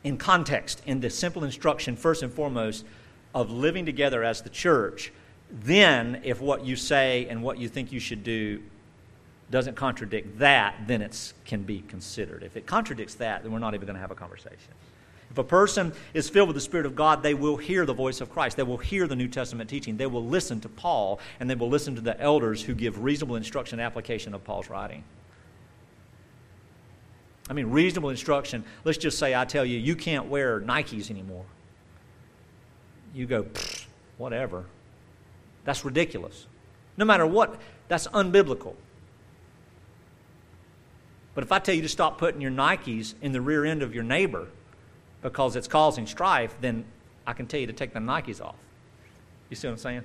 In context, in the simple instruction, first and foremost, of living together as the church, then if what you say and what you think you should do doesn't contradict that, then it can be considered. If it contradicts that, then we're not even going to have a conversation. If a person is filled with the Spirit of God, they will hear the voice of Christ. They will hear the New Testament teaching. They will listen to Paul, and they will listen to the elders who give reasonable instruction and application of Paul's writing. I mean, reasonable instruction. Let's just say I tell you, you can't wear Nikes anymore. You go, whatever. That's ridiculous. No matter what, that's unbiblical. But if I tell you to stop putting your Nikes in the rear end of your neighbor because it's causing strife, then I can tell you to take the Nikes off. You see what I'm saying?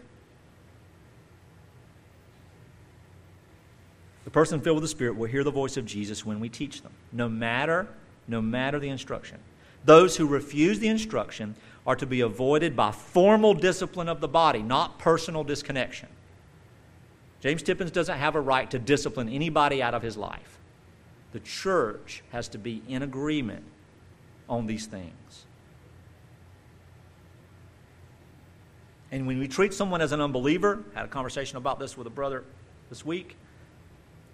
The person filled with the Spirit will hear the voice of Jesus when we teach them, no matter, no matter the instruction. Those who refuse the instruction are to be avoided by formal discipline of the body, not personal disconnection. James Tippins doesn't have a right to discipline anybody out of his life. The church has to be in agreement on these things. And when we treat someone as an unbeliever, I had a conversation about this with a brother this week,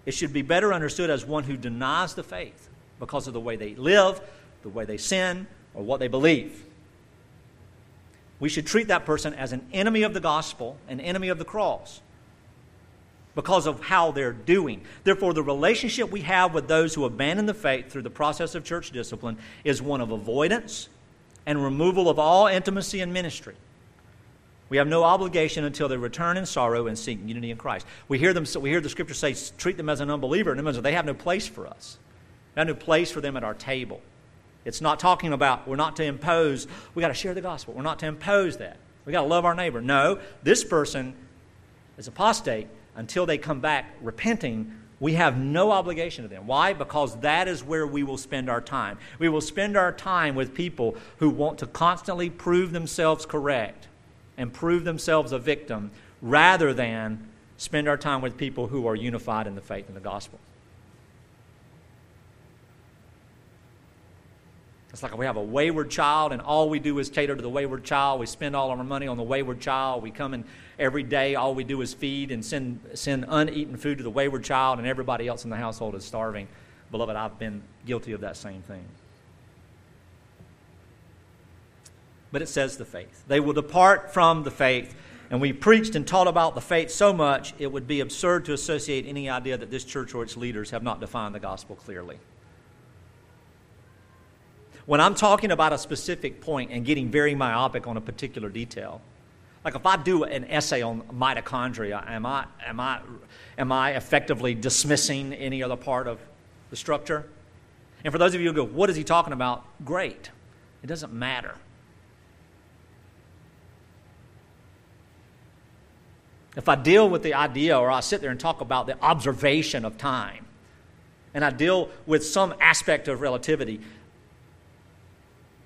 it should be better understood as one who denies the faith because of the way they live, the way they sin, or what they believe. We should treat that person as an enemy of the gospel, an enemy of the cross, because of how they're doing. Therefore, the relationship we have with those who abandon the faith through the process of church discipline is one of avoidance and removal of all intimacy and ministry. We have no obligation until they return in sorrow and seek unity in Christ. We hear, them, we hear the scripture say, treat them as an unbeliever, and it means they have no place for us. They have no place for them at our table. It's not talking about we're not to impose, we got to share the gospel. We're not to impose that. We got to love our neighbor. No, this person is apostate until they come back repenting. We have no obligation to them. Why? Because that is where we will spend our time. We will spend our time with people who want to constantly prove themselves correct and prove themselves a victim rather than spend our time with people who are unified in the faith and the gospel. It's like we have a wayward child, and all we do is cater to the wayward child. We spend all of our money on the wayward child. We come in every day, all we do is feed and send, send uneaten food to the wayward child, and everybody else in the household is starving. Beloved, I've been guilty of that same thing. but it says the faith. They will depart from the faith. And we preached and taught about the faith so much, it would be absurd to associate any idea that this church or its leaders have not defined the gospel clearly. When I'm talking about a specific point and getting very myopic on a particular detail, like if I do an essay on mitochondria, am I, am I, am I effectively dismissing any other part of the structure? And for those of you who go, what is he talking about? Great. It doesn't matter. If I deal with the idea or I sit there and talk about the observation of time, and I deal with some aspect of relativity,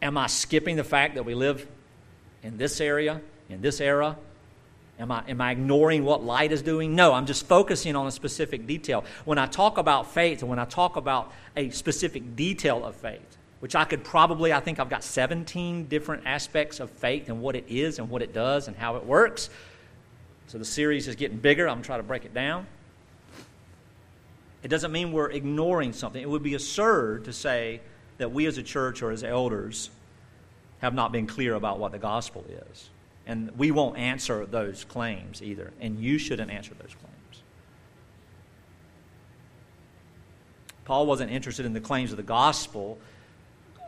am I skipping the fact that we live in this area, in this era? Am I, am I ignoring what light is doing? No, I'm just focusing on a specific detail. When I talk about faith and when I talk about a specific detail of faith, which I could probably, I think I've got 17 different aspects of faith and what it is and what it does and how it works. So the series is getting bigger. I'm trying to break it down. It doesn't mean we're ignoring something. It would be absurd to say that we as a church or as elders have not been clear about what the gospel is. And we won't answer those claims either. And you shouldn't answer those claims. Paul wasn't interested in the claims of the gospel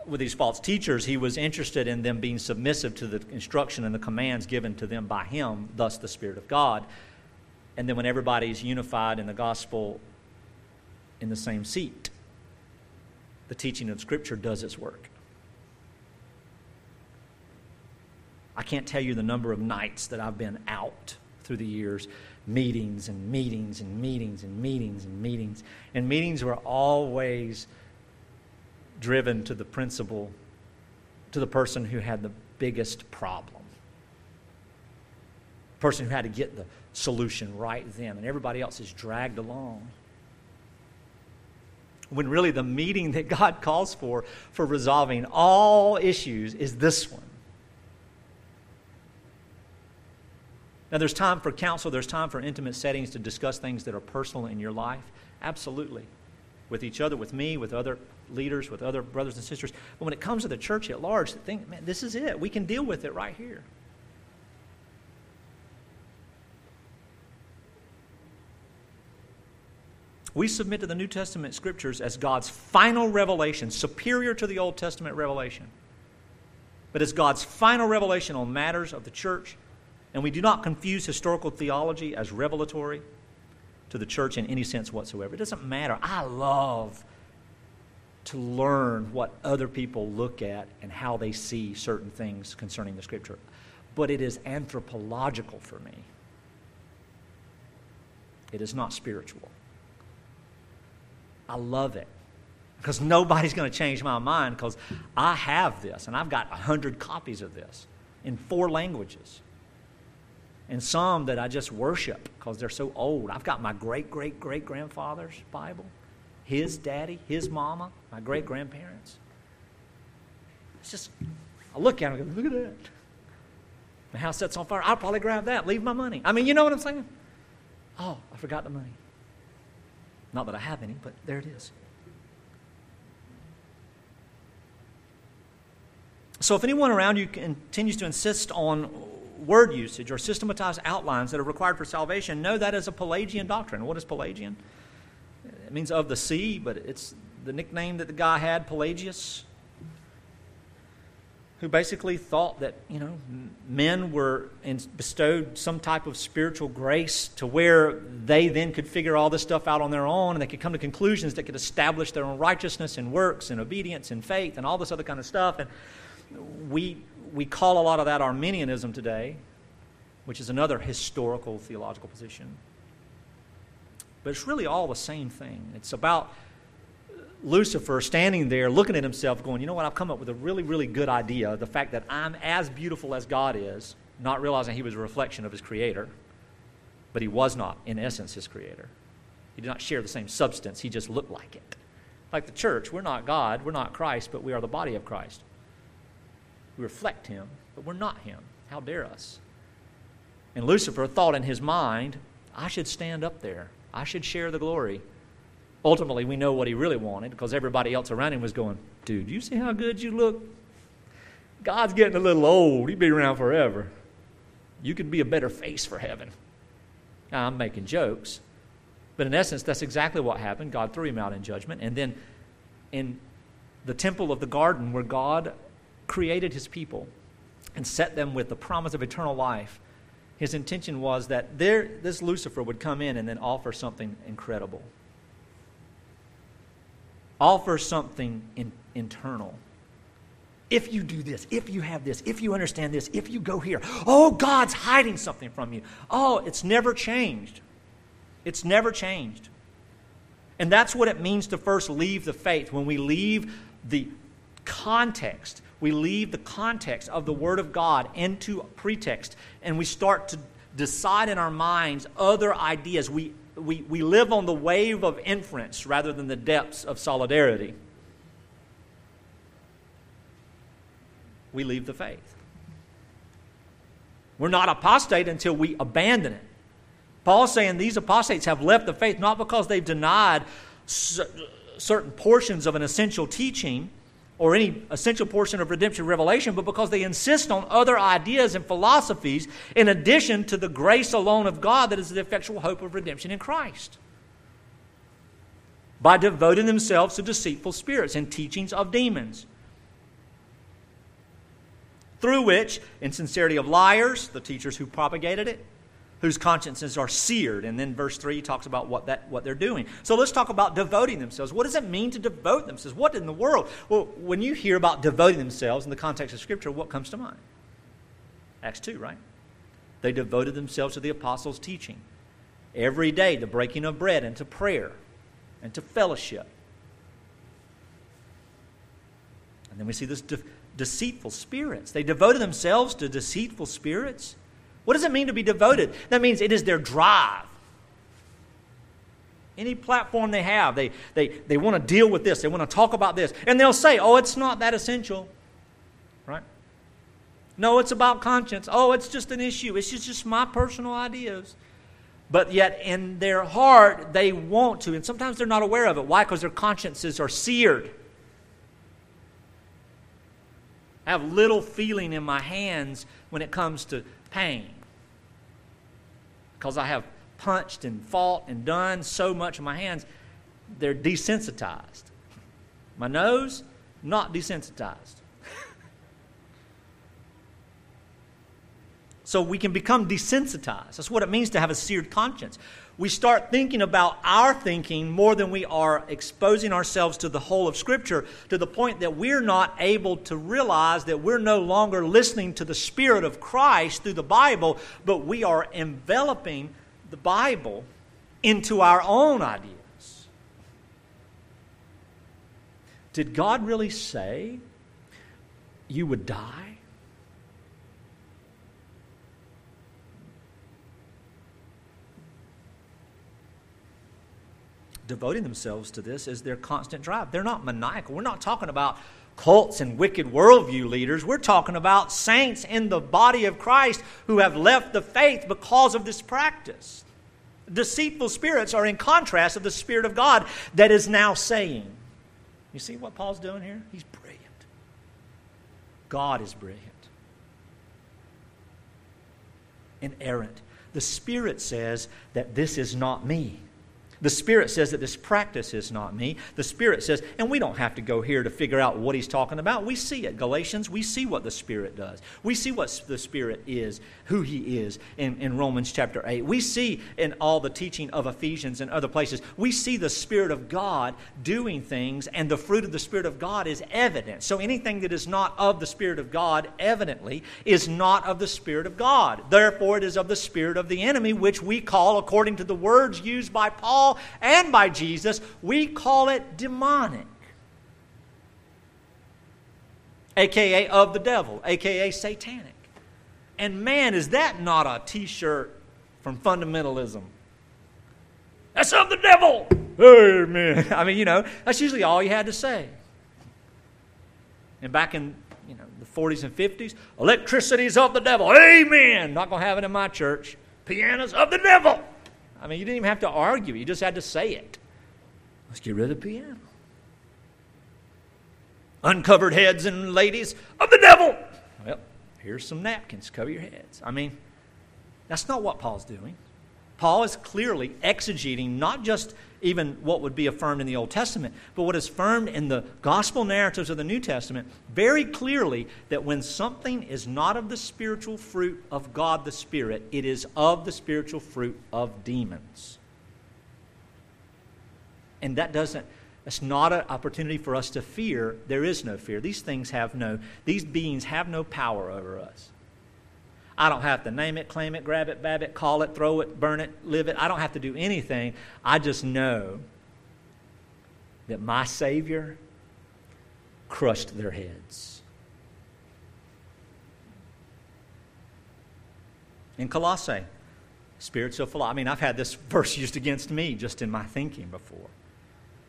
with these false teachers, he was interested in them being submissive to the instruction and the commands given to them by him, thus the Spirit of God. And then when everybody's unified in the gospel in the same seat, the teaching of Scripture does its work. I can't tell you the number of nights that I've been out through the years, meetings and meetings and meetings and meetings and meetings. And meetings were always driven to the principle, to the person who had the biggest problem. Person who had to get the solution right then, and everybody else is dragged along. When really the meeting that God calls for for resolving all issues is this one. Now, there's time for counsel, there's time for intimate settings to discuss things that are personal in your life. Absolutely. With each other, with me, with other leaders, with other brothers and sisters. But when it comes to the church at large, think, man, this is it. We can deal with it right here. We submit to the New Testament scriptures as God's final revelation, superior to the Old Testament revelation. But as God's final revelation on matters of the church And we do not confuse historical theology as revelatory to the church in any sense whatsoever. It doesn't matter. I love to learn what other people look at and how they see certain things concerning the Scripture. But it is anthropological for me, it is not spiritual. I love it because nobody's going to change my mind because I have this and I've got a hundred copies of this in four languages and some that I just worship because they're so old. I've got my great great great grandfather's Bible, his daddy, his mama, my great grandparents. It's just, I look at them and go, look at that. My house sets on fire. I'll probably grab that, leave my money. I mean, you know what I'm saying? Oh, I forgot the money. Not that I have any, but there it is. So if anyone around you continues to insist on word usage or systematized outlines that are required for salvation, know that is a Pelagian doctrine. What is Pelagian? It means of the sea, but it's the nickname that the guy had, Pelagius, who basically thought that, you know, men were bestowed some type of spiritual grace to where they then could figure all this stuff out on their own and they could come to conclusions that could establish their own righteousness and works and obedience and faith and all this other kind of stuff. And we we call a lot of that Arminianism today, which is another historical theological position. But it's really all the same thing. It's about Lucifer standing there looking at himself, going, You know what? I've come up with a really, really good idea. The fact that I'm as beautiful as God is, not realizing he was a reflection of his creator, but he was not, in essence, his creator. He did not share the same substance, he just looked like it. Like the church, we're not God, we're not Christ, but we are the body of Christ. We reflect him, but we're not him. How dare us? And Lucifer thought in his mind, I should stand up there. I should share the glory. Ultimately, we know what he really wanted because everybody else around him was going, Dude, you see how good you look? God's getting a little old. He'd be around forever. You could be a better face for heaven. Now, I'm making jokes, but in essence, that's exactly what happened. God threw him out in judgment. And then in the temple of the garden, where God created his people and set them with the promise of eternal life, his intention was that there, this Lucifer would come in and then offer something incredible. Offer something in, internal. If you do this, if you have this, if you understand this, if you go here, oh, God's hiding something from you. Oh, it's never changed. It's never changed. And that's what it means to first leave the faith. When we leave the context we leave the context of the Word of God into pretext and we start to decide in our minds other ideas. We, we, we live on the wave of inference rather than the depths of solidarity. We leave the faith. We're not apostate until we abandon it. Paul's saying these apostates have left the faith not because they've denied certain portions of an essential teaching or any essential portion of redemption revelation, but because they insist on other ideas and philosophies in addition to the grace alone of God that is the effectual hope of redemption in Christ. By devoting themselves to deceitful spirits and teachings of demons. Through which, in sincerity of liars, the teachers who propagated it, whose consciences are seared. And then verse 3 talks about what, that, what they're doing. So let's talk about devoting themselves. What does it mean to devote themselves? What in the world? Well, when you hear about devoting themselves in the context of Scripture, what comes to mind? Acts 2, right? They devoted themselves to the apostles' teaching. Every day, the breaking of bread and to prayer and to fellowship. And then we see this de- deceitful spirits. They devoted themselves to deceitful spirits. What does it mean to be devoted? That means it is their drive. Any platform they have, they, they, they want to deal with this, they want to talk about this, and they'll say, oh, it's not that essential. Right? No, it's about conscience. Oh, it's just an issue. It's just, just my personal ideas. But yet, in their heart, they want to, and sometimes they're not aware of it. Why? Because their consciences are seared. I have little feeling in my hands when it comes to pain. Because I have punched and fought and done so much in my hands, they're desensitized. My nose, not desensitized. *laughs* So we can become desensitized. That's what it means to have a seared conscience. We start thinking about our thinking more than we are exposing ourselves to the whole of Scripture to the point that we're not able to realize that we're no longer listening to the Spirit of Christ through the Bible, but we are enveloping the Bible into our own ideas. Did God really say you would die? Devoting themselves to this is their constant drive. They're not maniacal. We're not talking about cults and wicked worldview leaders. We're talking about saints in the body of Christ who have left the faith because of this practice. Deceitful spirits are in contrast of the Spirit of God that is now saying. You see what Paul's doing here? He's brilliant. God is brilliant. Inerrant. The Spirit says that this is not me. The Spirit says that this practice is not me. The Spirit says, and we don't have to go here to figure out what he's talking about. We see it. Galatians, we see what the Spirit does. We see what the Spirit is, who he is in, in Romans chapter 8. We see in all the teaching of Ephesians and other places, we see the Spirit of God doing things, and the fruit of the Spirit of God is evident. So anything that is not of the Spirit of God, evidently, is not of the Spirit of God. Therefore, it is of the Spirit of the enemy, which we call, according to the words used by Paul, and by Jesus, we call it demonic. AKA of the devil, AKA satanic. And man, is that not a t shirt from fundamentalism? That's of the devil! Amen. *laughs* I mean, you know, that's usually all you had to say. And back in you know the 40s and 50s, electricity is of the devil. Amen. Not going to have it in my church. Pianos of the devil. I mean, you didn't even have to argue, you just had to say it. Let's get rid of the piano. Uncovered heads and ladies of the devil. Well, here's some napkins, cover your heads. I mean, that's not what Paul's doing. Paul is clearly exegeting not just even what would be affirmed in the Old Testament, but what is affirmed in the gospel narratives of the New Testament very clearly that when something is not of the spiritual fruit of God the Spirit, it is of the spiritual fruit of demons. And that doesn't, that's not an opportunity for us to fear. There is no fear. These things have no, these beings have no power over us. I don't have to name it, claim it, grab it, bab it, call it, throw it, burn it, live it. I don't have to do anything. I just know that my Savior crushed their heads. In Colossae, spiritual philosophy. I mean, I've had this verse used against me just in my thinking before.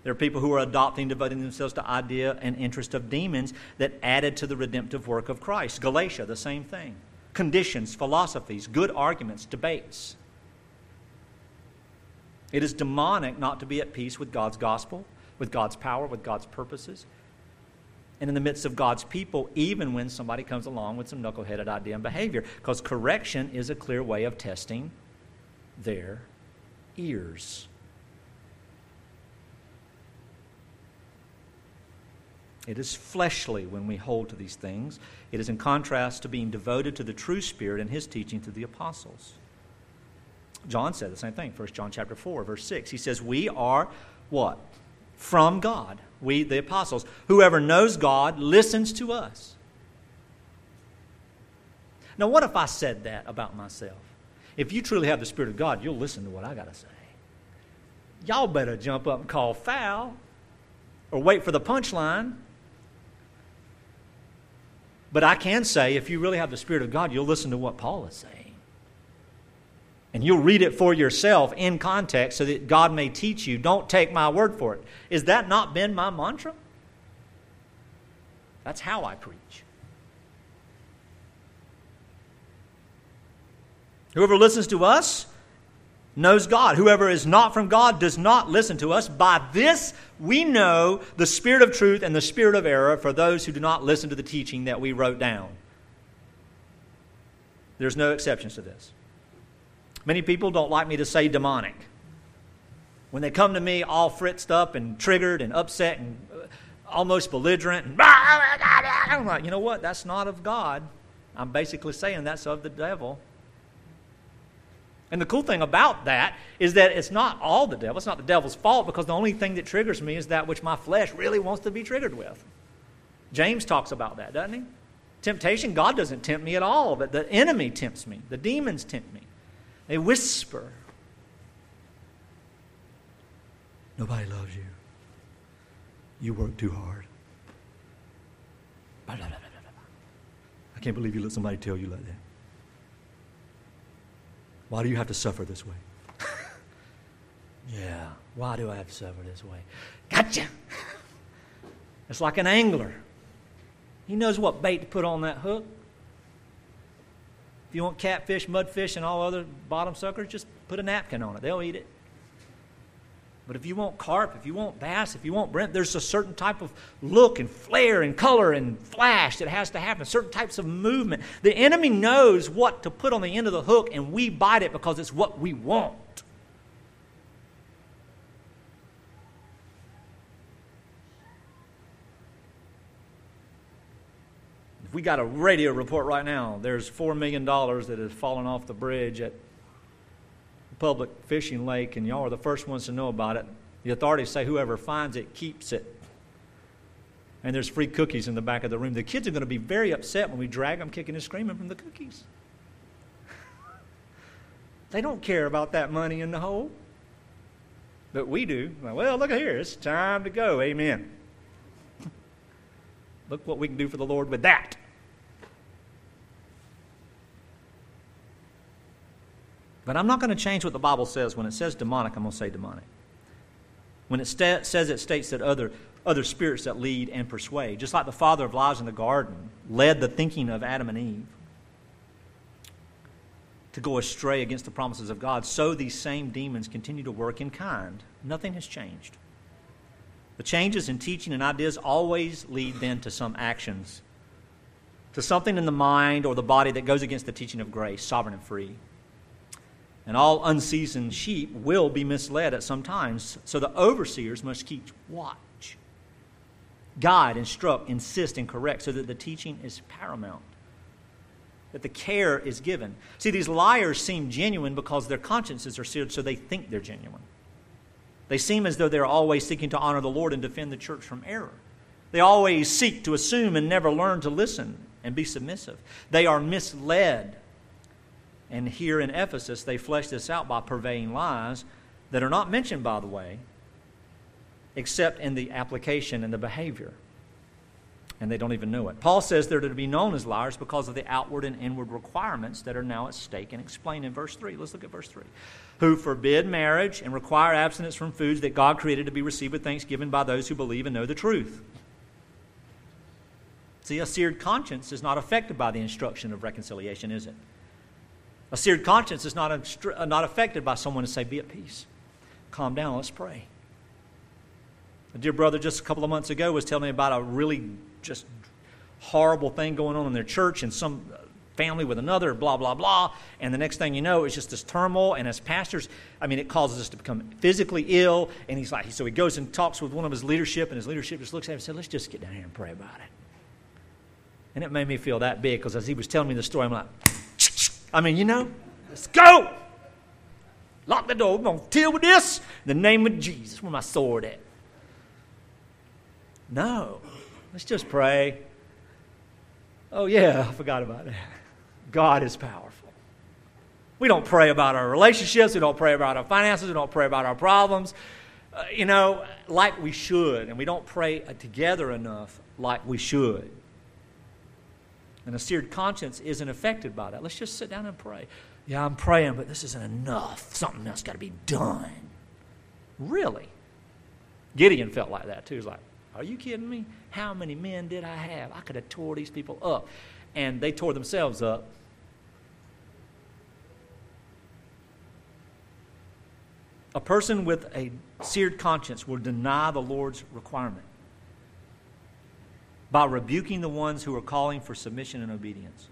There are people who are adopting, devoting themselves to idea and interest of demons that added to the redemptive work of Christ. Galatia, the same thing conditions, philosophies, good arguments, debates. It is demonic not to be at peace with God's gospel, with God's power, with God's purposes, and in the midst of God's people, even when somebody comes along with some knuckleheaded idea and behavior, because correction is a clear way of testing their ears. It is fleshly when we hold to these things. It is in contrast to being devoted to the true Spirit and his teaching to the apostles. John said the same thing, 1 John chapter 4, verse 6. He says, We are what? From God. We, the apostles. Whoever knows God listens to us. Now, what if I said that about myself? If you truly have the Spirit of God, you'll listen to what I got to say. Y'all better jump up and call foul or wait for the punchline but I can say, if you really have the Spirit of God, you'll listen to what Paul is saying. And you'll read it for yourself in context so that God may teach you. Don't take my word for it. Is that not been my mantra? That's how I preach. Whoever listens to us knows God. Whoever is not from God does not listen to us. By this we know the spirit of truth and the spirit of error for those who do not listen to the teaching that we wrote down. There's no exceptions to this. Many people don't like me to say demonic. When they come to me all fritzed up and triggered and upset and uh, almost belligerent, and, I'm like, you know what? That's not of God. I'm basically saying that's of the devil. And the cool thing about that is that it's not all the devil. It's not the devil's fault because the only thing that triggers me is that which my flesh really wants to be triggered with. James talks about that, doesn't he? Temptation, God doesn't tempt me at all, but the enemy tempts me. The demons tempt me. They whisper. Nobody loves you. You work too hard. I can't believe you let somebody tell you like that. Why do you have to suffer this way? *laughs* yeah, why do I have to suffer this way? Gotcha! *laughs* It's like an angler. He knows what bait to put on that hook. If you want catfish, mudfish, and all other bottom suckers, just put a napkin on it. They'll eat it. But if you want carp, if you want bass, if you want brent, there's a certain type of look and flare and color and flash that has to happen, certain types of movement. The enemy knows what to put on the end of the hook, and we bite it because it's what we want. If we got a radio report right now, there's $4 million that has fallen off the bridge at public fishing lake, and y'all are the first ones to know about it. The authorities say whoever finds it keeps it. And there's free cookies in the back of the room. The kids are going to be very upset when we drag them kicking and screaming from the cookies. *laughs* they don't care about that money in the hole. But we do. Well, look here. It's time to go. Amen. *laughs* look what we can do for the Lord with that. But I'm not going to change what the Bible says. When it says demonic, I'm going to say demonic. When it sta- says it states that other, other spirits that lead and persuade, just like the father of lies in the garden led the thinking of Adam and Eve to go astray against the promises of God, so these same demons continue to work in kind. Nothing has changed. The changes in teaching and ideas always lead then to some actions, to something in the mind or the body that goes against the teaching of grace, sovereign and free. And all unseasoned sheep will be misled at some times. So the overseers must keep watch, guide, instruct, insist, and correct so that the teaching is paramount, that the care is given. See, these liars seem genuine because their consciences are seared, so they think they're genuine. They seem as though they're always seeking to honor the Lord and defend the church from error. They always seek to assume and never learn to listen and be submissive. They are misled and here in Ephesus, they flesh this out by purveying lies that are not mentioned, by the way, except in the application and the behavior. And they don't even know it. Paul says they're to be known as liars because of the outward and inward requirements that are now at stake and explained in verse 3. Let's look at verse 3. Who forbid marriage and require abstinence from foods that God created to be received with thanksgiving by those who believe and know the truth. See, a seared conscience is not affected by the instruction of reconciliation, is it? A seared conscience is not, a, uh, not affected by someone to say, Be at peace. Calm down, let's pray. A dear brother just a couple of months ago was telling me about a really just horrible thing going on in their church and some uh, family with another, blah, blah, blah. And the next thing you know, it's just this turmoil. And as pastors, I mean, it causes us to become physically ill. And he's like, so he goes and talks with one of his leadership, and his leadership just looks at him and says, Let's just get down here and pray about it. And it made me feel that big because as he was telling me the story, I'm like, I mean, you know, let's go. Lock the door. We're going to deal with this in the name of Jesus. Where my sword at? No. Let's just pray. Oh, yeah, I forgot about that. God is powerful. We don't pray about our relationships. We don't pray about our finances. We don't pray about our problems, uh, you know, like we should. And we don't pray together enough like we should. And a seared conscience isn't affected by that. Let's just sit down and pray. Yeah, I'm praying, but this isn't enough. Something else got to be done. Really? Gideon felt like that too. He's like, Are you kidding me? How many men did I have? I could have tore these people up. And they tore themselves up. A person with a seared conscience will deny the Lord's requirement by rebuking the ones who are calling for submission and obedience.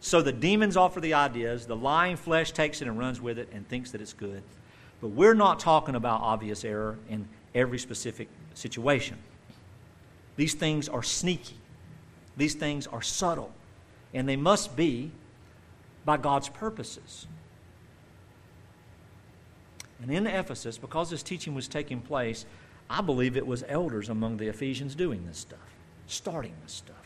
So the demons offer the ideas, the lying flesh takes it and runs with it and thinks that it's good. But we're not talking about obvious error in every specific situation. These things are sneaky, these things are subtle. and they must be by God's purposes. And in Ephesus, because this teaching was taking place, I believe it was elders among the Ephesians doing this stuff, starting this stuff.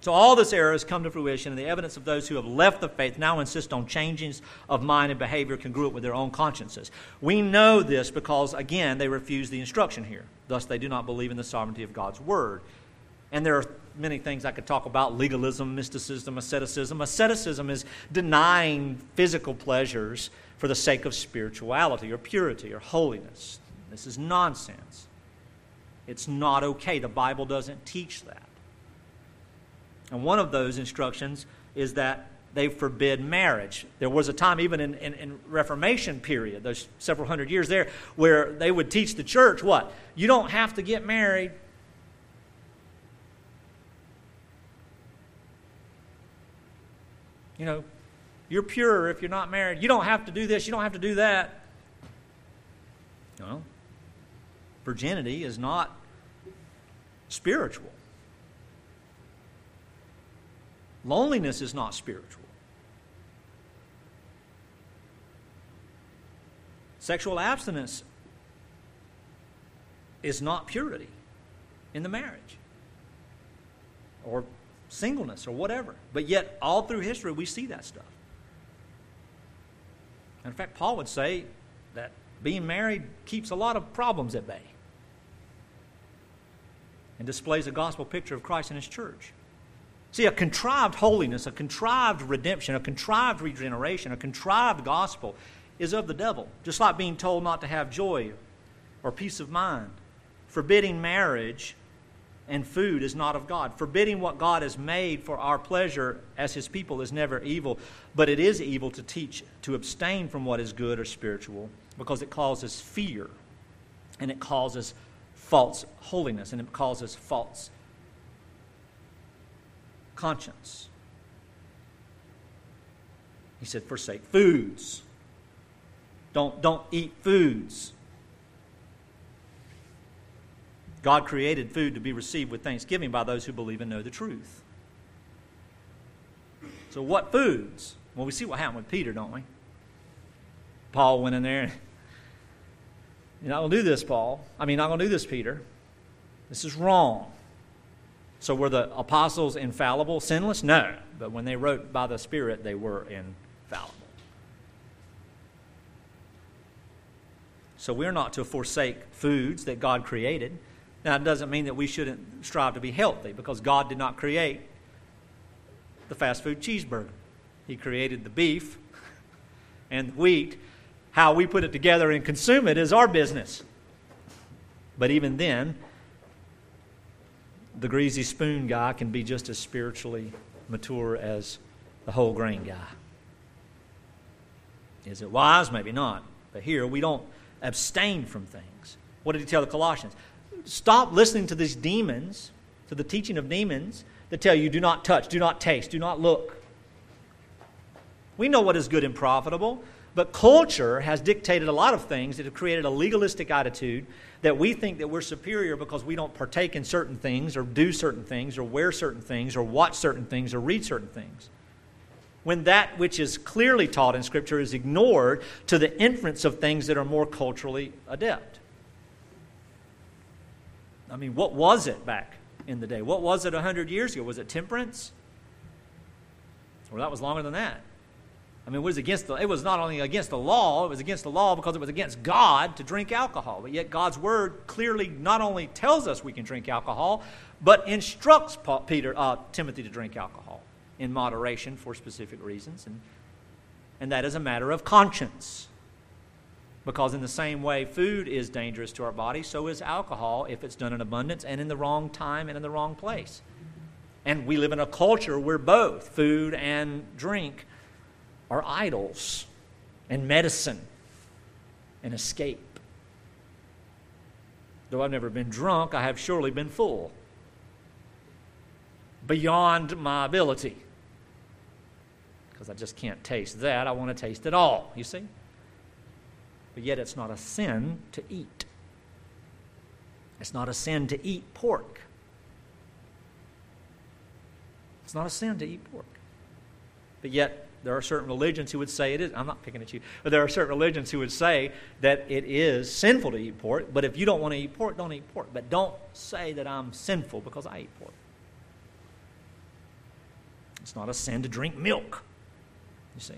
So all this error has come to fruition, and the evidence of those who have left the faith now insist on changes of mind and behavior congruent with their own consciences. We know this because, again, they refuse the instruction here. Thus, they do not believe in the sovereignty of God's word. And there are many things I could talk about legalism, mysticism, asceticism. Asceticism is denying physical pleasures for the sake of spirituality or purity or holiness. This is nonsense. It's not okay. The Bible doesn't teach that. And one of those instructions is that they forbid marriage. There was a time, even in, in, in, Reformation period, those several hundred years there, where they would teach the church what? You don't have to get married. You know, you're pure if you're not married. You don't have to do this, you don't have to do that. No. Virginity is not spiritual. Loneliness is not spiritual. Sexual abstinence is not purity in the marriage or singleness or whatever. But yet, all through history, we see that stuff. In fact, Paul would say being married keeps a lot of problems at bay and displays a gospel picture of Christ and his church. See, a contrived holiness, a contrived redemption, a contrived regeneration, a contrived gospel is of the devil, just like being told not to have joy or peace of mind. Forbidding marriage and food is not of God. Forbidding what God has made for our pleasure as His people is never evil, but it is evil to teach to abstain from what is good or spiritual because it causes fear and it causes false holiness and it causes false conscience. He said, forsake foods. Don't, don't eat foods. God created food to be received with thanksgiving by those who believe and know the truth. So, what foods? Well, we see what happened with Peter, don't we? Paul went in there. You're not going to do this, Paul. I mean, not going to do this, Peter. This is wrong. So were the apostles infallible, sinless? No. But when they wrote by the Spirit, they were infallible. So we're not to forsake foods that God created. Now, it doesn't mean that we shouldn't strive to be healthy because God did not create the fast food cheeseburger. He created the beef *laughs* and the wheat. How we put it together and consume it is our business. But even then, the greasy spoon guy can be just as spiritually mature as the whole grain guy. Is it wise? Maybe not. But here we don't abstain from things. What did he tell the Colossians? Stop listening to these demons, to the teaching of demons that tell you do not touch, do not taste, do not look. We know what is good and profitable, but culture has dictated a lot of things that have created a legalistic attitude that we think that we're superior because we don't partake in certain things or do certain things or wear certain things or watch certain things or read certain things. When that which is clearly taught in Scripture is ignored to the inference of things that are more culturally adept. I mean, what was it back in the day? What was it 100 years ago? Was it temperance? Well, that was longer than that. I mean, it was against the, it was not only against the law, it was against the law because it was against God to drink alcohol. But yet God's word clearly not only tells us we can drink alcohol, but instructs Paul, Peter, uh, Timothy to drink alcohol in moderation for specific reasons. And, and that is a matter of conscience. Because in the same way food is dangerous to our body, so is alcohol if it's done in abundance and in the wrong time and in the wrong place. And we live in a culture where both food and drink are idols and medicine and escape. Though I've never been drunk, I have surely been full beyond my ability. Because I just can't taste that. I want to taste it all, you see? But yet, it's not a sin to eat. It's not a sin to eat pork. It's not a sin to eat pork. But yet, there are certain religions who would say it is. I'm not picking at you, but there are certain religions who would say that it is sinful to eat pork. But if you don't want to eat pork, don't eat pork. But don't say that I'm sinful because I eat pork. It's not a sin to drink milk. You see.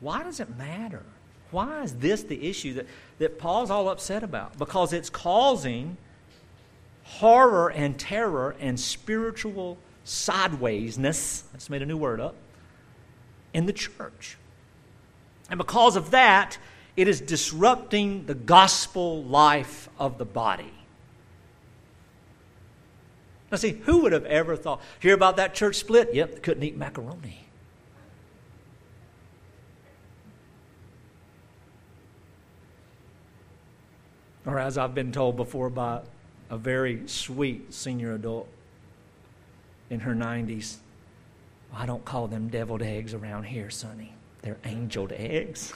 Why does it matter? Why is this the issue that, that Paul's all upset about? Because it's causing horror and terror and spiritual sidewaysness. I just made a new word up in the church. And because of that, it is disrupting the gospel life of the body. Now, see, who would have ever thought? Hear about that church split? Yep, couldn't eat macaroni. Or, as I've been told before by a very sweet senior adult in her 90s, I don't call them deviled eggs around here, Sonny. They're angeled eggs.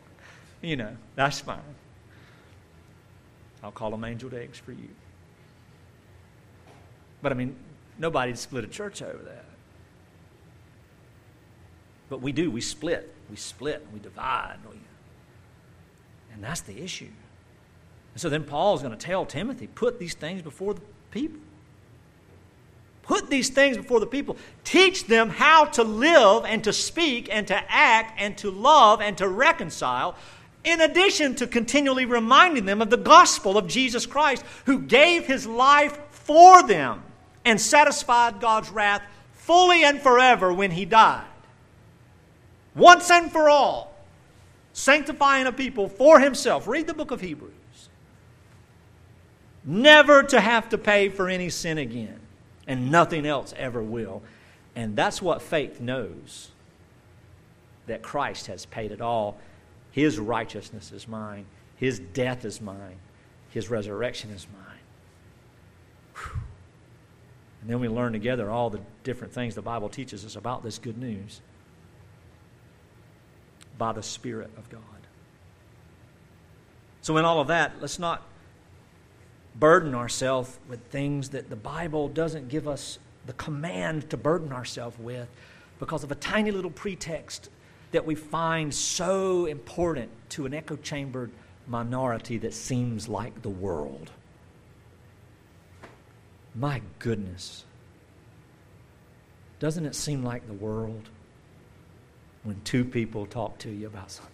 *laughs* you know, that's fine. I'll call them angeled eggs for you. But I mean, nobody'd split a church over that. But we do. We split. We split. We divide. And that's the issue. And so then Paul's going to tell Timothy, put these things before the people. Put these things before the people. Teach them how to live and to speak and to act and to love and to reconcile, in addition to continually reminding them of the gospel of Jesus Christ, who gave his life for them and satisfied God's wrath fully and forever when he died. Once and for all, sanctifying a people for himself. Read the book of Hebrews. Never to have to pay for any sin again and nothing else ever will. And that's what faith knows that Christ has paid it all. His righteousness is mine, His death is mine, His resurrection is mine. Whew. And then we learn together all the different things the Bible teaches us about this good news by the Spirit of God. So, in all of that, let's not burden ourselves with things that the Bible doesn't give us the command to burden ourselves with because of a tiny little pretext that we find so important to an echo chambered minority that seems like the world. My goodness. Doesn't it seem like the world when two people talk to you about something?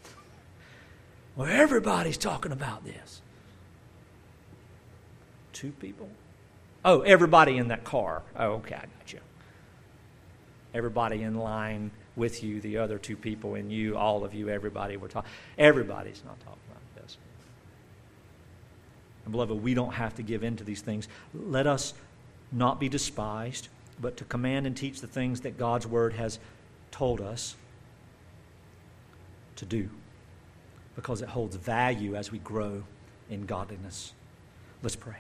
Well, everybody's talking about this two people? Oh, everybody in that car. Oh, okay, I got you. Everybody in line with you, the other two people and you, all of you, everybody. We're talking. Everybody's not talking about this. And beloved, we don't have to give in to these things. Let us not be despised, but to command and teach the things that God's word has told us to do, because it holds value as we grow in godliness. Let's pray.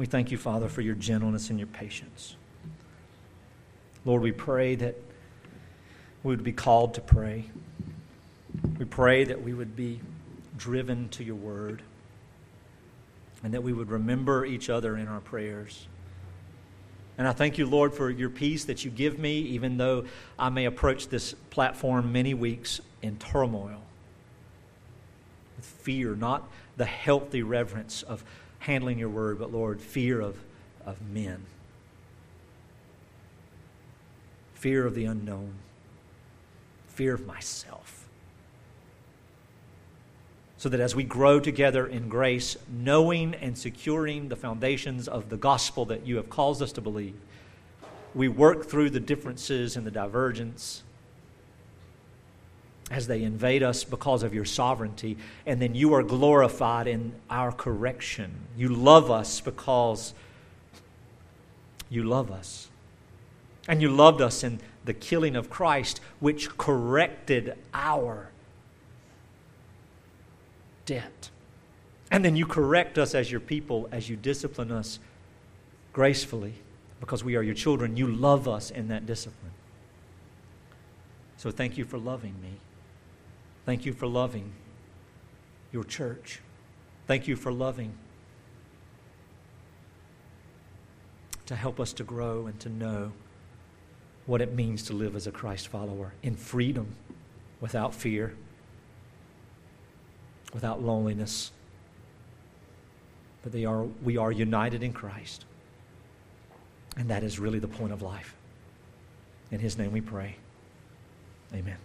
We thank you, Father, for your gentleness and your patience. Lord, we pray that we would be called to pray. We pray that we would be driven to your word and that we would remember each other in our prayers. And I thank you, Lord, for your peace that you give me, even though I may approach this platform many weeks in turmoil, with fear, not the healthy reverence of handling your word, but Lord, fear of, of men, fear of the unknown, fear of myself. So that as we grow together in grace, knowing and securing the foundations of the gospel that you have caused us to believe, we work through the differences and the divergence as they invade us because of your sovereignty, and then you are glorified in our correction. You love us because you love us. And you loved us in the killing of Christ, which corrected our debt. And then you correct us as your people, as you discipline us gracefully, because we are your children. You love us in that discipline. So thank you for loving me. Thank you for loving your church. Thank you for loving to help us to grow and to know what it means to live as a Christ follower in freedom, without fear, without loneliness. But they are, we are united in Christ. And that is really the point of life. In His name we pray. Amen.